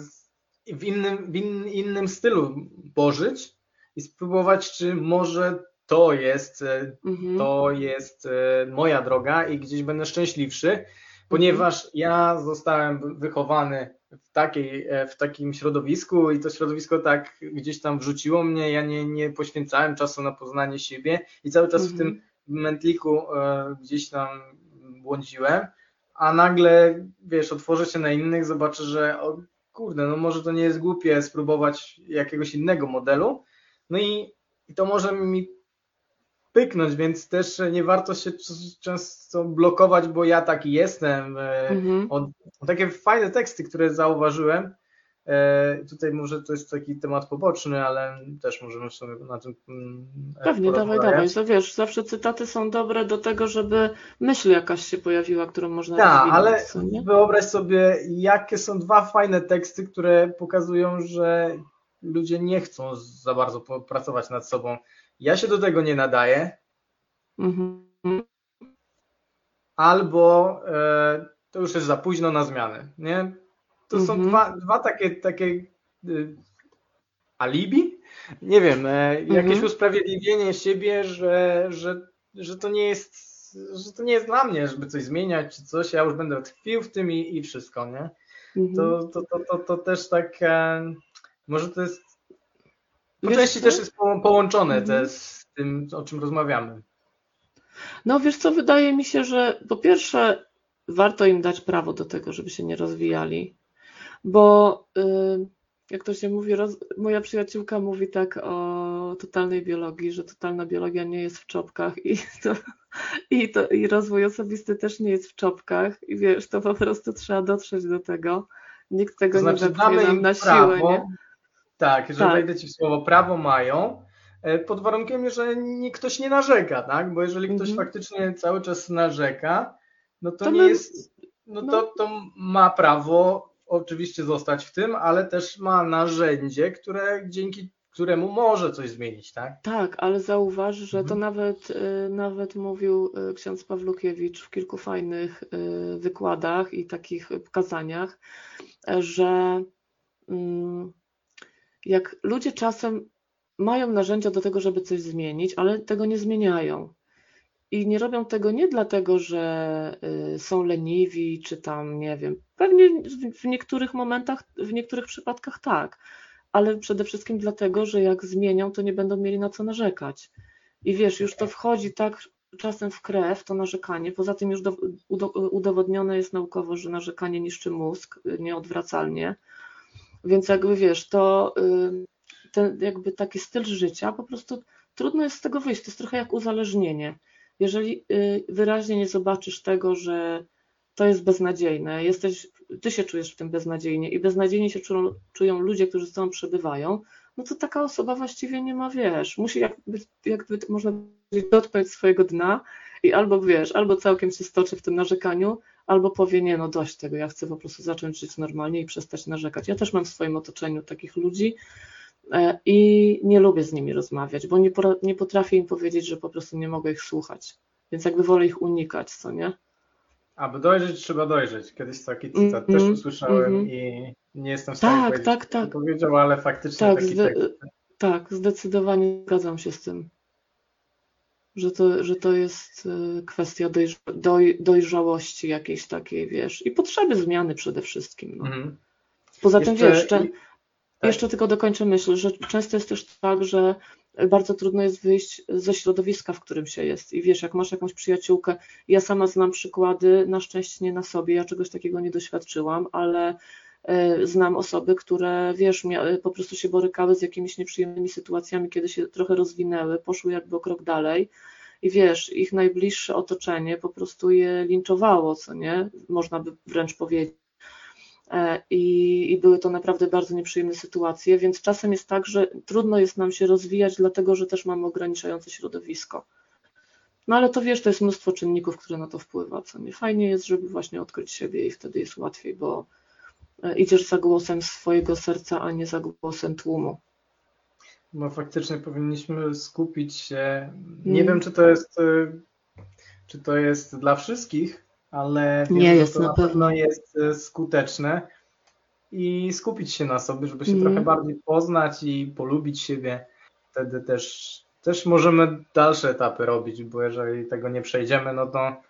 B: w innym, w in, innym stylu pożyć, i spróbować, czy może to jest, e, mhm. to jest e, moja droga i gdzieś będę szczęśliwszy, ponieważ mhm. ja zostałem wychowany w, takiej, e, w takim środowisku i to środowisko tak gdzieś tam wrzuciło mnie, ja nie, nie poświęcałem czasu na poznanie siebie i cały czas mhm. w tym mhm. mętliku gdzieś tam błądziłem, a nagle, wiesz, otworzę się na innych, zobaczę, że o kurde, no może to nie jest głupie spróbować jakiegoś innego modelu, no i, i to może mi pyknąć, więc też nie warto się często blokować, bo ja taki jestem. E, mhm. O, o takie fajne teksty, które zauważyłem, E, tutaj może to jest taki temat poboczny, ale też możemy sobie na tym mm,
C: Pewnie, dawaj, dawaj. To wiesz, zawsze cytaty są dobre do tego, żeby myśl jakaś się pojawiła, którą można
B: Tak, ale wyobraź sobie, jakie są dwa fajne teksty, które pokazują, że ludzie nie chcą za bardzo pracować nad sobą. Ja się do tego nie nadaję. Mhm. Albo e, to już jest za późno na zmianę, nie? To mhm. są dwa, dwa takie, takie y, alibi? Nie wiem, e, jakieś mhm. usprawiedliwienie siebie, że, że, że to nie jest że to nie jest dla mnie, żeby coś zmieniać czy coś, ja już będę tkwił w tym i, i wszystko, nie? Mhm. To, to, to, to, to też tak, e, może to jest, po części też jest połączone mhm. te, z tym, o czym rozmawiamy.
C: No wiesz co, wydaje mi się, że po pierwsze warto im dać prawo do tego, żeby się nie rozwijali, bo y, jak to się mówi, roz... moja przyjaciółka mówi tak o totalnej biologii, że totalna biologia nie jest w czopkach i, to, i, to, i rozwój osobisty też nie jest w czopkach i wiesz, to po prostu trzeba dotrzeć do tego. Nikt tego to znaczy, nie wepchnie nam na prawo, siłę. Nie?
B: Tak, że tak. wejdę Ci w słowo, prawo mają, e, pod warunkiem, że nie, ktoś nie narzeka, tak? Bo jeżeli ktoś mhm. faktycznie cały czas narzeka, no to, to nie my... jest, no, no to, to ma prawo oczywiście zostać w tym, ale też ma narzędzie, które dzięki któremu może coś zmienić, tak?
C: Tak, ale zauważ, że to mhm. nawet, y, nawet mówił y, ksiądz Pawlukiewicz w kilku fajnych wykładach i takich pokazaniach, że mm, jak ludzie czasem mają narzędzia do tego, żeby coś zmienić, ale tego nie zmieniają. I nie robią tego nie dlatego, że y, są leniwi, czy tam, nie wiem, pewnie w niektórych momentach, w niektórych przypadkach tak, ale przede wszystkim dlatego, że jak zmienią, to nie będą mieli na co narzekać. I wiesz, już to wchodzi tak czasem w krew, to narzekanie. Poza tym już do, udowodnione jest naukowo, że narzekanie niszczy mózg y, nieodwracalnie. Więc jakby wiesz, to ten jakby taki styl życia, po prostu trudno jest z tego wyjść. To jest trochę jak uzależnienie jeżeli y, wyraźnie nie zobaczysz tego, że to jest beznadziejne, jesteś, ty się czujesz w tym beznadziejnie i beznadziejnie się czują, czują ludzie, którzy z tobą przebywają, no to taka osoba właściwie nie ma, wiesz, musi jakby, jakby można powiedzieć, dotknąć swojego dna i albo wiesz, albo całkiem się stoczy w tym narzekaniu, albo powie, nie no dość tego, ja chcę po prostu zacząć żyć normalnie i przestać narzekać. Ja też mam w swoim otoczeniu takich ludzi, E, i nie lubię z nimi rozmawiać, bo nie, nie potrafię im powiedzieć, że po prostu nie mogę ich słuchać. Więc jakby wolę ich unikać, co nie?
B: Aby dojrzeć, trzeba dojrzeć. Kiedyś taki cytat mm też usłyszałem mm i nie jestem w stanie
C: tak, tak, tak.
B: powiedział, ale faktycznie tak, taki tekst.
C: Tak, zdecydowanie zgadzam się z tym. Że to, że to jest e, kwestia doj dojrzałości jakiejś takiej, wiesz, i potrzeby zmiany przede wszystkim. No. -hmm. Poza Jeszcze... tym, wiesz, tak. Jeszcze tylko dokończę myśl, że często jest też tak, że bardzo trudno jest wyjść ze środowiska, w którym się jest. I wiesz, jak masz jakąś przyjaciółkę, ja sama znam przykłady, na szczęście nie na sobie, ja czegoś takiego nie doświadczyłam, ale znam osoby, które wiesz, po prostu się borykały z jakimiś nieprzyjemnymi sytuacjami, kiedy się trochę rozwinęły, poszły jakby o krok dalej. I wiesz, ich najbliższe otoczenie po prostu je linczowało, co nie? Można by wręcz powiedzieć E, i, i były to naprawdę bardzo nieprzyjemne sytuacje, więc czasem jest tak, że trudno jest nam się rozwijać, dlatego że też mamy ograniczające środowisko. No ale to wiesz, to jest mnóstwo czynników, które na to wpływa, co nie fajnie jest, żeby właśnie odkryć siebie i wtedy jest łatwiej, bo e, idziesz za głosem swojego serca, a nie za głosem tłumu.
B: No faktycznie powinniśmy skupić się. Nie mm. wiem, czy to jest e, czy to jest dla wszystkich, ale
C: nie jest to na pewno
B: jest e, skuteczne i skupić się na sobie, żeby się mm. trochę bardziej poznać i polubić siebie. Wtedy też, też możemy dalsze etapy robić, bo jeżeli tego nie przejdziemy, no to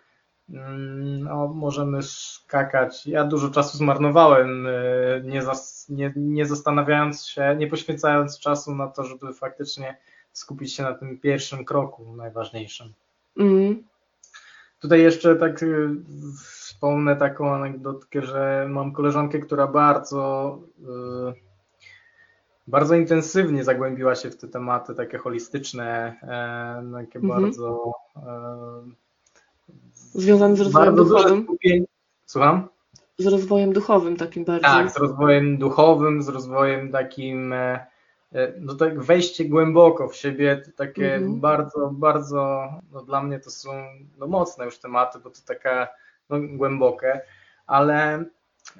B: no, możemy skakać. Ja dużo czasu zmarnowałem, e, nie, zas, nie, nie zastanawiając się, nie poświęcając czasu na to, żeby faktycznie skupić się na tym pierwszym kroku najważniejszym. Mm. Tutaj jeszcze tak y, wspomnę taką anegdotkę, że mam koleżankę, która bardzo y, bardzo intensywnie zagłębiła się w te tematy takie holistyczne, e, takie mhm. bardzo
C: e, związane z rozwojem duchowym.
B: Słucham?
C: z rozwojem duchowym takim bardziej.
B: Tak, z rozwojem duchowym, z rozwojem takim, e, e, no tak wejście głęboko w siebie, to takie
C: Mhm.
B: bardzo, bardzo, no dla mnie to są no mocne już tematy, bo to taka no, głębokie, ale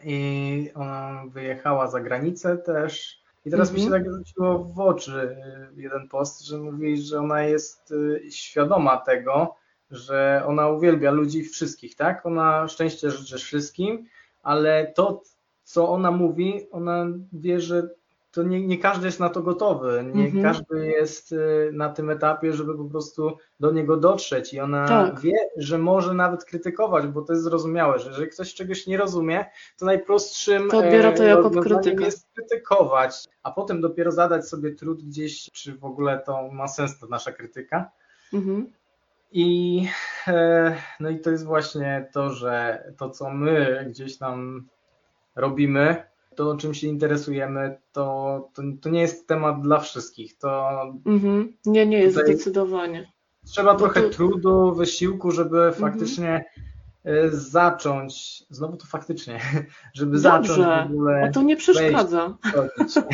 B: i ona wyjechała za granicę też i teraz mi się
C: Mhm.
B: tak rzuciło w oczy y, jeden post, że mówi, że ona jest świadoma tego, że ona uwielbia ludzi wszystkich, tak? Ona szczęście życzy wszystkim, ale to, co ona mówi, ona wie, że to nie, nie każdy jest na to gotowy, nie
C: Mhm.
B: każdy jest y, na tym etapie, żeby po prostu do niego dotrzeć i ona
C: Tak.
B: wie, że może nawet krytykować, bo to jest zrozumiałe, że jeżeli ktoś czegoś nie rozumie, to najprostszym
C: To odbiera to
B: e,
C: jako krytykę.
B: jest krytykować, a potem dopiero zadać sobie trud gdzieś, czy w ogóle to ma sens ta nasza krytyka.
C: Mhm.
B: I e, no i to jest właśnie to, że to, co my gdzieś tam robimy, to, czym się interesujemy, to, to, to nie jest temat dla wszystkich. To
C: Mhm. Nie, nie jest zdecydowanie.
B: trzeba trochę
C: to- Mhm.
B: trudu, wysiłku, żeby faktycznie e, zacząć, znowu to faktycznie, żeby zacząć
C: Dobrze.
B: w ogóle
C: O to nie przeszkadza.
B: chodzić.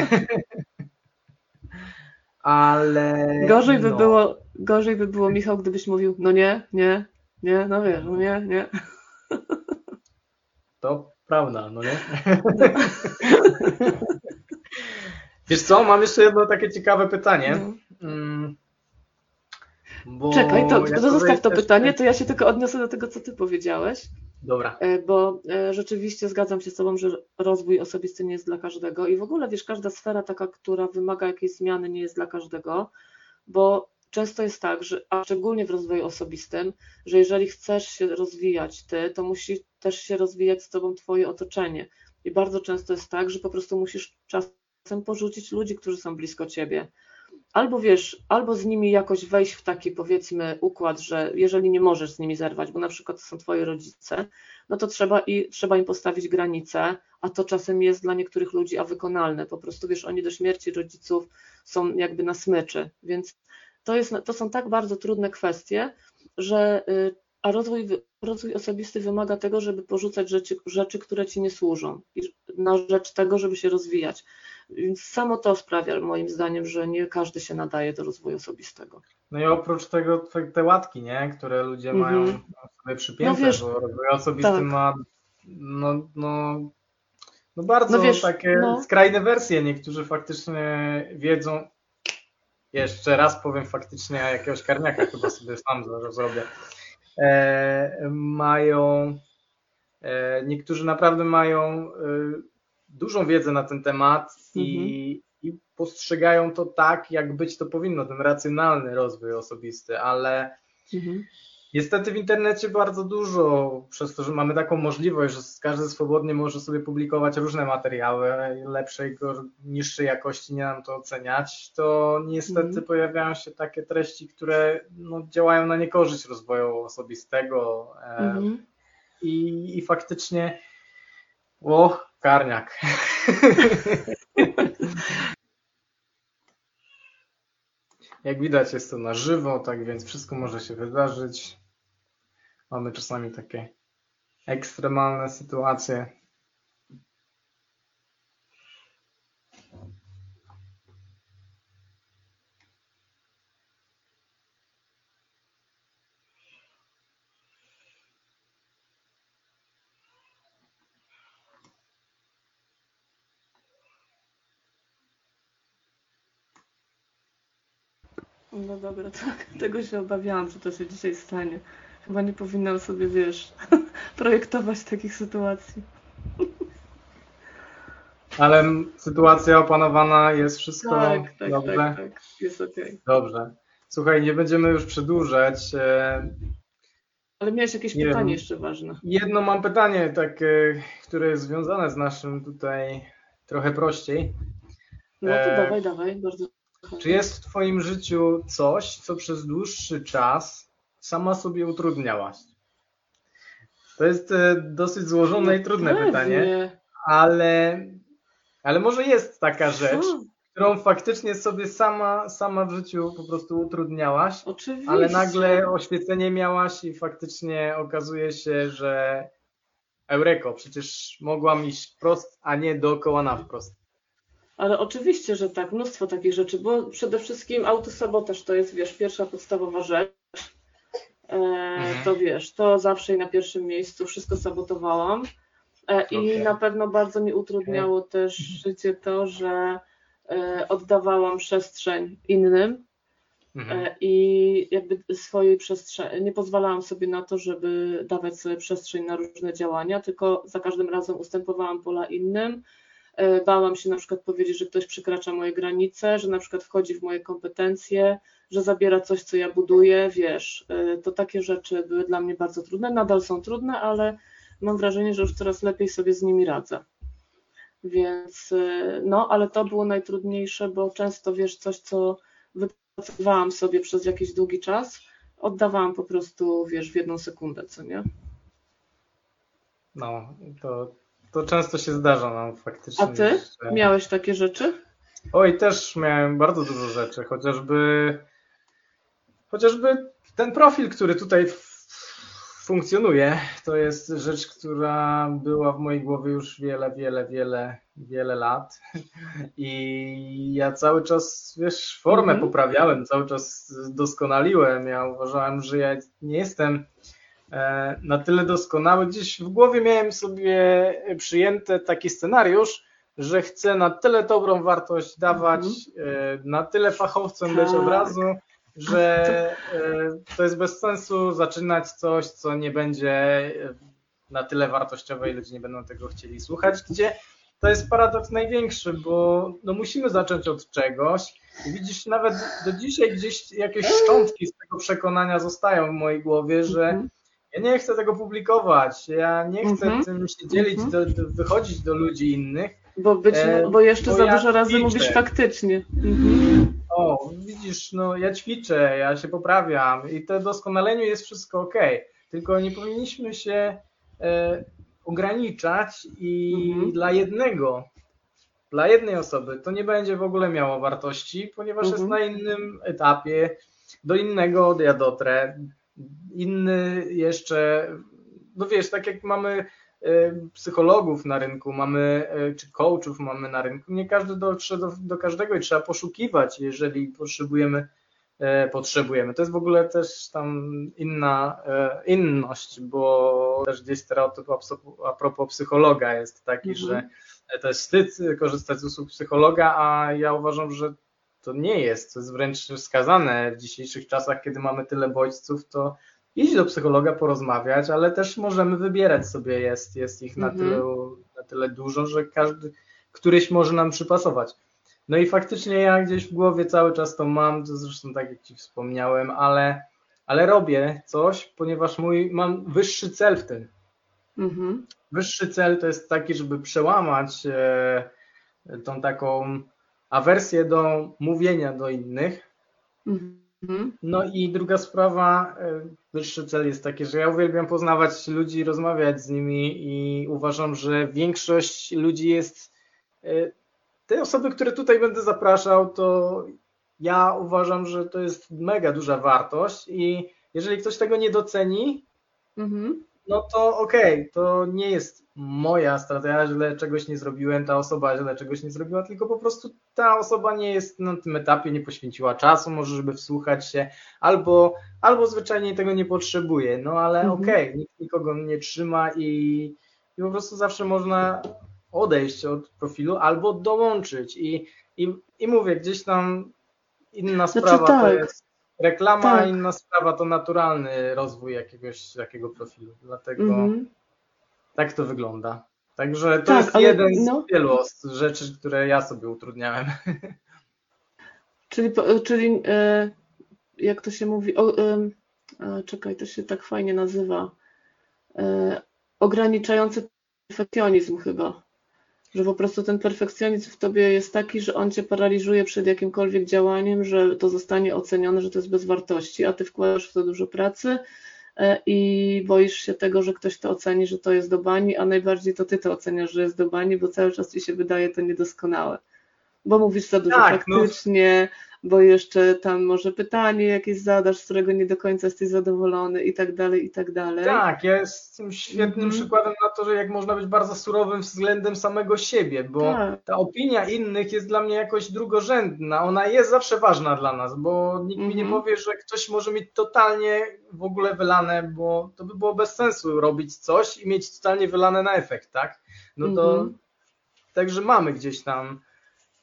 B: Ale
C: Gorzej by
B: no,
C: było, gorzej by było, Michał, gdybyś mówił, no nie, nie, nie, no wiesz, no nie, nie.
B: To prawda, no nie? Wiesz co, mam jeszcze jedno takie ciekawe pytanie.
C: No.
B: Mm,
C: Czekaj, to, to zostaw to pytanie, to ja się tylko odniosę do tego, co ty powiedziałeś,
B: Dobra.
C: e, bo e, rzeczywiście zgadzam się z tobą, że rozwój osobisty nie jest dla każdego i w ogóle, wiesz, każda sfera taka, która wymaga jakiejś zmiany, nie jest dla każdego, bo często jest tak, że, a szczególnie w rozwoju osobistym, że jeżeli chcesz się rozwijać ty, to musi też się rozwijać z tobą twoje otoczenie. I bardzo często jest tak, że po prostu musisz czasem porzucić ludzi, którzy są blisko ciebie. Albo wiesz, albo z nimi jakoś wejść w taki powiedzmy układ, że jeżeli nie możesz z nimi zerwać, bo na przykład to są twoi rodzice, no to trzeba, i, trzeba im postawić granice, a to czasem jest dla niektórych ludzi a wykonalne. Po prostu wiesz, oni do śmierci rodziców są jakby na smyczy, więc to, jest, to są tak bardzo trudne kwestie, że y, a rozwój, rozwój osobisty wymaga tego, żeby porzucać rzeczy, rzeczy, które ci nie służą, i na rzecz tego, żeby się rozwijać. Więc samo to sprawia, moim zdaniem, że nie każdy się nadaje do rozwoju osobistego.
B: No i oprócz tego te- te łatki, nie? które ludzie
C: Mhm.
B: mają sobie przypięte,
C: No wiesz,
B: bo rozwój osobisty
C: tak.
B: ma no, no, no bardzo
C: No wiesz,
B: takie
C: no.
B: skrajne wersje. Niektórzy faktycznie wiedzą, jeszcze raz powiem faktycznie jakiegoś karniaka chyba sobie sam zrobię, e, mają, e, niektórzy naprawdę mają e, dużą wiedzę na ten temat i, i postrzegają to tak, jak być to powinno, ten racjonalny rozwój osobisty, ale
C: Mhm.
B: Niestety w internecie bardzo dużo, przez to, że mamy taką możliwość, że każdy swobodnie może sobie publikować różne materiały lepszej, niższej jakości, nie nam to oceniać, to niestety
C: Mhm.
B: pojawiają się takie treści, które no, działają na niekorzyść rozwoju osobistego e,
C: Mhm.
B: i, i faktycznie o, karniak. Jak widać jest to na żywo, tak więc wszystko może się wydarzyć. Mamy czasami takie ekstremalne sytuacje.
C: No dobra, tak. Tego się obawiałam, że to się dzisiaj stanie. Chyba nie powinnam sobie, wiesz, projektować takich sytuacji.
B: Ale sytuacja opanowana jest wszystko
C: Tak, tak,
B: dobrze.
C: tak, tak. Jest okej.
B: Dobrze. Słuchaj, nie będziemy już przedłużać. E,
C: Ale miałeś jakieś
B: Nie
C: pytanie
B: wiem.
C: jeszcze ważne.
B: Jedno mam pytanie, takie, które jest związane z naszym tutaj trochę prościej.
C: No to
B: E,
C: dawaj, dawaj, bardzo.
B: Czy jest w Twoim życiu coś, co przez dłuższy czas sama sobie utrudniałaś? To jest e, dosyć złożone i trudne
C: Pewnie.
B: pytanie, ale, ale może jest taka rzecz, którą faktycznie sobie sama, sama w życiu po prostu utrudniałaś,
C: Oczywiście.
B: ale nagle oświecenie miałaś i faktycznie okazuje się, że Eureko, przecież mogłam iść wprost, a nie dookoła na wprost.
C: Ale oczywiście, że tak, mnóstwo takich rzeczy, bo przede wszystkim autosabotaż to jest, wiesz, pierwsza podstawowa rzecz. E,
B: Mhm.
C: To wiesz, to zawsze i na pierwszym miejscu, wszystko sabotowałam. E, I
B: Okej.
C: na pewno bardzo mi utrudniało też życie to, że e, oddawałam przestrzeń innym
B: Mhm.
C: e, i jakby swojej przestrzeni, nie pozwalałam sobie na to, żeby dawać sobie przestrzeń na różne działania, tylko za każdym razem ustępowałam pola innym. E, Bałam się na przykład powiedzieć, że ktoś przekracza moje granice, że na przykład wchodzi w moje kompetencje, że zabiera coś, co ja buduję, wiesz, e, to takie rzeczy były dla mnie bardzo trudne, nadal są trudne, ale mam wrażenie, że już coraz lepiej sobie z nimi radzę. Więc e, no, ale to było najtrudniejsze, bo często wiesz, coś, co wypracowałam sobie przez jakiś długi czas, oddawałam po prostu, wiesz, w jedną sekundę, co nie?
B: No, to, to często się zdarza nam faktycznie.
C: A ty?
B: że-
C: Miałeś takie rzeczy?
B: Oj, też miałem bardzo dużo rzeczy, chociażby chociażby ten profil, który tutaj funkcjonuje, to jest rzecz, która była w mojej głowie już wiele, wiele, wiele, wiele lat i ja cały czas, wiesz, formę
C: Mhm.
B: poprawiałem, cały czas doskonaliłem, ja uważałem, że ja nie jestem na tyle doskonały, gdzieś w głowie miałem sobie przyjęty taki scenariusz, że chcę na tyle dobrą wartość dawać, e, na tyle fachowcem być od
C: Tak.
B: razu, że e, to jest bez sensu zaczynać coś, co nie będzie e, na tyle wartościowe i ludzie nie będą tego chcieli słuchać, gdzie to jest paradoks największy, bo no musimy zacząć od czegoś. I widzisz, nawet do dzisiaj gdzieś jakieś szczątki z tego przekonania zostają w mojej głowie, że
C: Mhm.
B: Ja nie chcę tego publikować, ja nie chcę
C: Mhm.
B: tym się dzielić,
C: Mhm.
B: do, do, wychodzić do ludzi innych.
C: Bo, być,
B: E,
C: bo jeszcze
B: bo
C: za
B: ja
C: dużo razy
B: ćwiczę.
C: mówisz faktycznie. Mhm.
B: O, widzisz, no ja ćwiczę, ja się poprawiam i to doskonaleniu jest wszystko ok. Tylko nie powinniśmy się e, ograniczać i
C: Mhm.
B: dla jednego, dla jednej osoby to nie będzie w ogóle miało wartości, ponieważ jest
C: Mhm.
B: na innym etapie, do innego ja dotrę, inny jeszcze, no wiesz, tak jak mamy e, psychologów na rynku, mamy e, czy coachów mamy na rynku, nie każdy dotrze do, do każdego i trzeba poszukiwać, jeżeli potrzebujemy, e, potrzebujemy. To jest w ogóle też tam inna inność, bo też gdzieś stereotyp a propos psychologa jest taki,
C: Mhm.
B: że to jest wstyd korzystać z usług psychologa, a ja uważam, że to nie jest, to jest wręcz wskazane w dzisiejszych czasach, kiedy mamy tyle bodźców, to iść do psychologa, porozmawiać, ale też możemy wybierać sobie, jest, jest ich na,
C: Mhm.
B: tyle, na tyle dużo, że każdy, któryś może nam przypasować. No i faktycznie ja gdzieś w głowie cały czas to mam, to zresztą tak jak Ci wspomniałem, ale, ale robię coś, ponieważ mój, mam wyższy cel w tym.
C: Mhm.
B: Wyższy cel to jest taki, żeby przełamać e, tą taką awersję do mówienia do innych,
C: Mhm.
B: no i druga sprawa, e, wyższy cel jest taki, że ja uwielbiam poznawać ludzi, rozmawiać z nimi i uważam, że większość ludzi jest. e, Te osoby, które tutaj będę zapraszał, to ja uważam, że to jest mega duża wartość i jeżeli ktoś tego nie doceni,
C: Mhm.
B: No to okej, to nie jest moja strata, ja źle czegoś nie zrobiłem, ta osoba źle czegoś nie zrobiła, tylko po prostu ta osoba nie jest na tym etapie, nie poświęciła czasu, może żeby wsłuchać się, albo, albo zwyczajnie tego nie potrzebuje, no ale
C: Mhm.
B: okej, nikt nikogo nie trzyma i, i po prostu zawsze można odejść od profilu albo dołączyć i, i, i mówię, gdzieś tam inna
C: Znaczy
B: sprawa to
C: tak.
B: jest reklama,
C: Tak.
B: inna sprawa to naturalny rozwój jakiegoś takiego profilu, dlatego
C: Mhm.
B: tak to wygląda. Także to
C: Tak,
B: jest jeden z
C: no.
B: wielu os- rzeczy, które ja sobie utrudniałem.
C: Czyli, czyli e, jak to się mówi, o, czekaj, to się tak fajnie nazywa, e, ograniczający perfekcjonizm chyba, że po prostu ten perfekcjonizm w tobie jest taki, że on cię paraliżuje przed jakimkolwiek działaniem, że to zostanie ocenione, że to jest bez wartości, a ty wkładasz w to dużo pracy e, i boisz się tego, że ktoś to oceni, że to jest do bani, a najbardziej to ty to oceniasz, że jest do bani, bo cały czas ci się wydaje to niedoskonałe. Bo mówisz za dużo
B: Tak, no.
C: Bo jeszcze tam może pytanie jakieś zadasz, z którego nie do końca jesteś zadowolony i tak dalej, i tak dalej.
B: Tak, ja jestem świetnym
C: Mhm.
B: przykładem na to, że jak można być bardzo surowym względem samego siebie, bo
C: Tak.
B: ta opinia innych jest dla mnie jakoś drugorzędna. Ona jest zawsze ważna dla nas, bo nikt mi nie
C: Mhm.
B: powie, że ktoś może mieć totalnie w ogóle wylane, bo to by było bez sensu robić coś i mieć totalnie wylane na efekt, tak? No to
C: Mhm.
B: także mamy gdzieś tam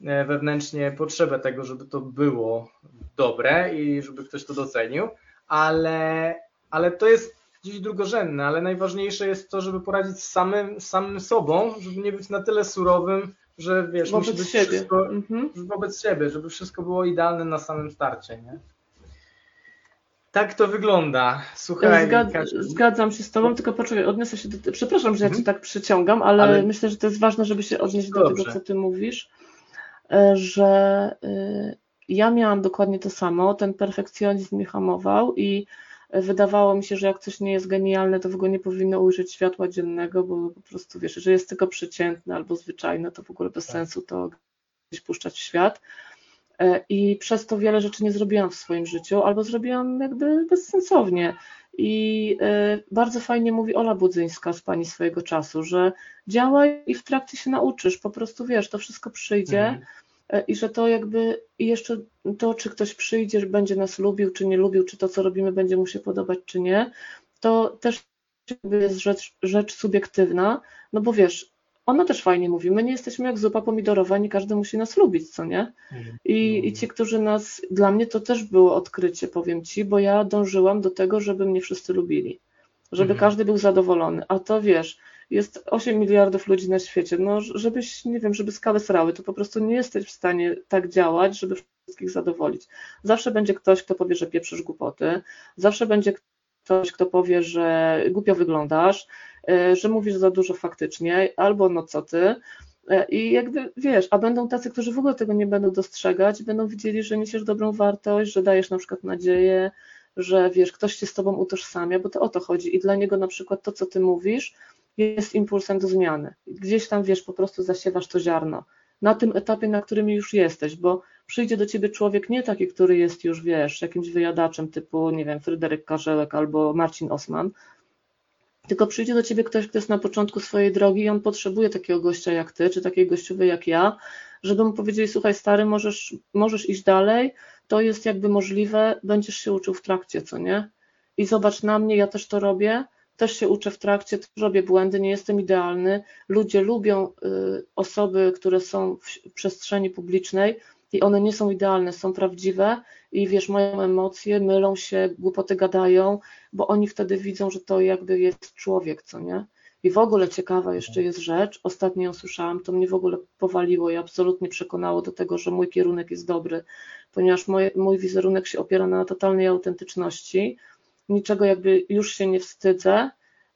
B: wewnętrznie potrzebę tego, żeby to było dobre i żeby ktoś to docenił, ale, ale to jest gdzieś drugorzędne, ale najważniejsze jest to, żeby poradzić z samym, samym sobą, żeby nie być na tyle surowym, że wiesz, musi
C: Wobec
B: być
C: siebie.
B: wszystko
C: Mhm.
B: wobec siebie, żeby wszystko było idealne na samym starcie, nie? Tak to wygląda. Słuchaj,
C: Zgad, zgadzam się z Tobą, tylko poczekaj, odniosę się do. Przepraszam, że ja Cię
B: Mhm.
C: tak przyciągam, ale,
B: Ale-
C: myślę, że to jest ważne, żeby się odnieść do tego, co Ty mówisz, e, że y, ja miałam dokładnie to samo. Ten perfekcjonizm mnie hamował i wydawało mi się, że jak coś nie jest genialne, to w ogóle nie powinno ujrzeć światła dziennego, bo po prostu wiesz, że jest tylko przeciętne albo zwyczajne, to w ogóle bez
B: Tak.
C: sensu to gdzieś puszczać w świat. E, I przez to wiele rzeczy nie zrobiłam w swoim życiu, albo zrobiłam jakby bezsensownie. I e, bardzo fajnie mówi Ola Budzyńska z pani swojego czasu, że działaj i w trakcie się nauczysz, po prostu wiesz, to wszystko przyjdzie
B: Mhm.
C: e, i że to jakby i jeszcze to, czy ktoś przyjdzie, że będzie nas lubił, czy nie lubił, czy to, co robimy, będzie mu się podobać, czy nie, to też jest rzecz, rzecz subiektywna, no bo wiesz, ona też fajnie mówi, my nie jesteśmy jak zupa pomidorowa, nie każdy musi nas lubić, co nie? I, I ci, którzy nas, dla mnie to też było odkrycie, powiem ci, bo ja dążyłam do tego, żeby mnie wszyscy lubili, żeby
B: Mhm.
C: każdy był zadowolony. A to wiesz, jest 8 miliardów ludzi na świecie, no żebyś, nie wiem, żeby skały srały, to po prostu nie jesteś w stanie tak działać, żeby wszystkich zadowolić. Zawsze będzie ktoś, kto powie, że pieprzysz głupoty, zawsze będzie ktoś, kto powie, że głupio wyglądasz, że mówisz za dużo faktycznie, albo no co ty, E, I jakby wiesz, a będą tacy, którzy w ogóle tego nie będą dostrzegać, będą widzieli, że niesiesz dobrą wartość, że dajesz na przykład nadzieję, że wiesz, ktoś się z tobą utożsamia, bo to o to chodzi. I dla niego na przykład to, co ty mówisz, jest impulsem do zmiany. Gdzieś tam wiesz, po prostu zasiewasz to ziarno. Na tym etapie, na którym już jesteś, bo przyjdzie do ciebie człowiek nie taki, który jest już, wiesz, jakimś wyjadaczem typu, nie wiem, Fryderyk Karzełek albo Marcin Osman, tylko przyjdzie do ciebie ktoś, kto jest na początku swojej drogi i on potrzebuje takiego gościa jak ty, czy takiej gościowej jak ja, żeby mu powiedzieli, słuchaj stary, możesz, możesz iść dalej, to jest jakby możliwe, będziesz się uczył w trakcie, co nie? I zobacz na mnie, ja też to robię, też się uczę w trakcie, robię błędy, nie jestem idealny. Ludzie lubią y, osoby, które są w przestrzeni publicznej i one nie są idealne, są prawdziwe i wiesz, mają emocje, mylą się, głupoty gadają, bo oni wtedy widzą, że to jakby jest człowiek, co nie? I w ogóle ciekawa jeszcze jest rzecz, ostatnio ją słyszałam, to mnie w ogóle powaliło i absolutnie przekonało do tego, że mój kierunek jest dobry, ponieważ moje, mój wizerunek się opiera na totalnej autentyczności, niczego jakby już się nie wstydzę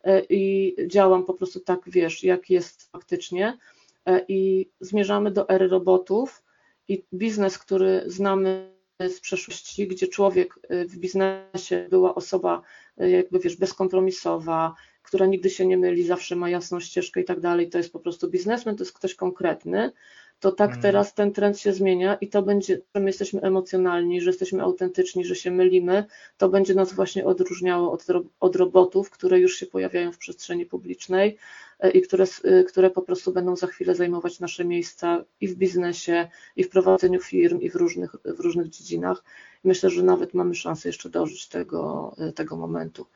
C: e, i działam po prostu tak, wiesz, jak jest faktycznie e, i zmierzamy do ery robotów i biznes, który znamy z przeszłości, gdzie człowiek e, w biznesie była osoba e, jakby wiesz, bezkompromisowa, która nigdy się nie myli, zawsze ma jasną ścieżkę i tak dalej, to jest po prostu biznesmen, to jest ktoś konkretny, to tak
B: Mhm.
C: teraz ten trend się zmienia i to będzie, że my jesteśmy emocjonalni, że jesteśmy autentyczni, że się mylimy, to będzie nas właśnie odróżniało od, od robotów, które już się pojawiają w przestrzeni publicznej e, i które, e, które po prostu będą za chwilę zajmować nasze miejsca i w biznesie, i w prowadzeniu firm, i w różnych, w różnych dziedzinach. Myślę, że nawet mamy szansę jeszcze dożyć tego, e, tego momentu.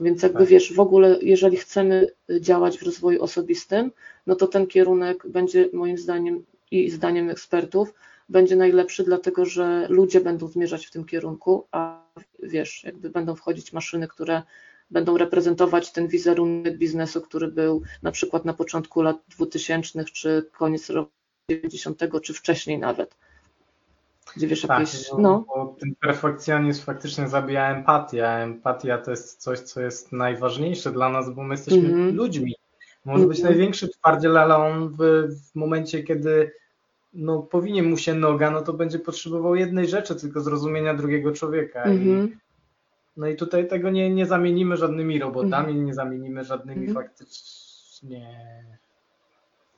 C: Więc jakby
B: Tak.
C: wiesz, w ogóle jeżeli chcemy działać w rozwoju osobistym, no to ten kierunek będzie moim zdaniem i zdaniem ekspertów będzie najlepszy, dlatego że ludzie będą zmierzać w tym kierunku, a wiesz, jakby będą wchodzić maszyny, które będą reprezentować ten wizerunek biznesu, który był na przykład na początku lat 2000 czy koniec roku 90 czy wcześniej nawet. Gdzie wiesz,
B: Tak,
C: jakieś,
B: no,
C: no,
B: bo ten perfekcjonizm faktycznie zabija empatię, a empatia to jest coś, co jest najważniejsze dla nas, bo my jesteśmy
C: Mhm.
B: ludźmi. Może być
C: Mhm.
B: największy twardziel, ale on w, w momencie, kiedy no, powinien mu się noga, no to będzie potrzebował jednej rzeczy, tylko zrozumienia drugiego człowieka. I,
C: mhm.
B: no i tutaj tego nie, nie zamienimy żadnymi robotami,
C: Mhm.
B: nie zamienimy żadnymi
C: Mhm.
B: faktycznie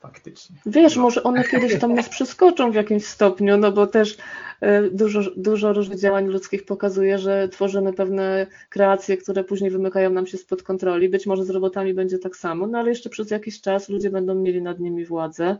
B: faktycznie.
C: Wiesz, może one kiedyś tam nas przeskoczą w jakimś stopniu, no bo też e, dużo, dużo różnych działań ludzkich pokazuje, że tworzymy pewne kreacje, które później wymykają nam się spod kontroli. Być może z robotami będzie tak samo, no ale jeszcze przez jakiś czas ludzie będą mieli nad nimi władzę,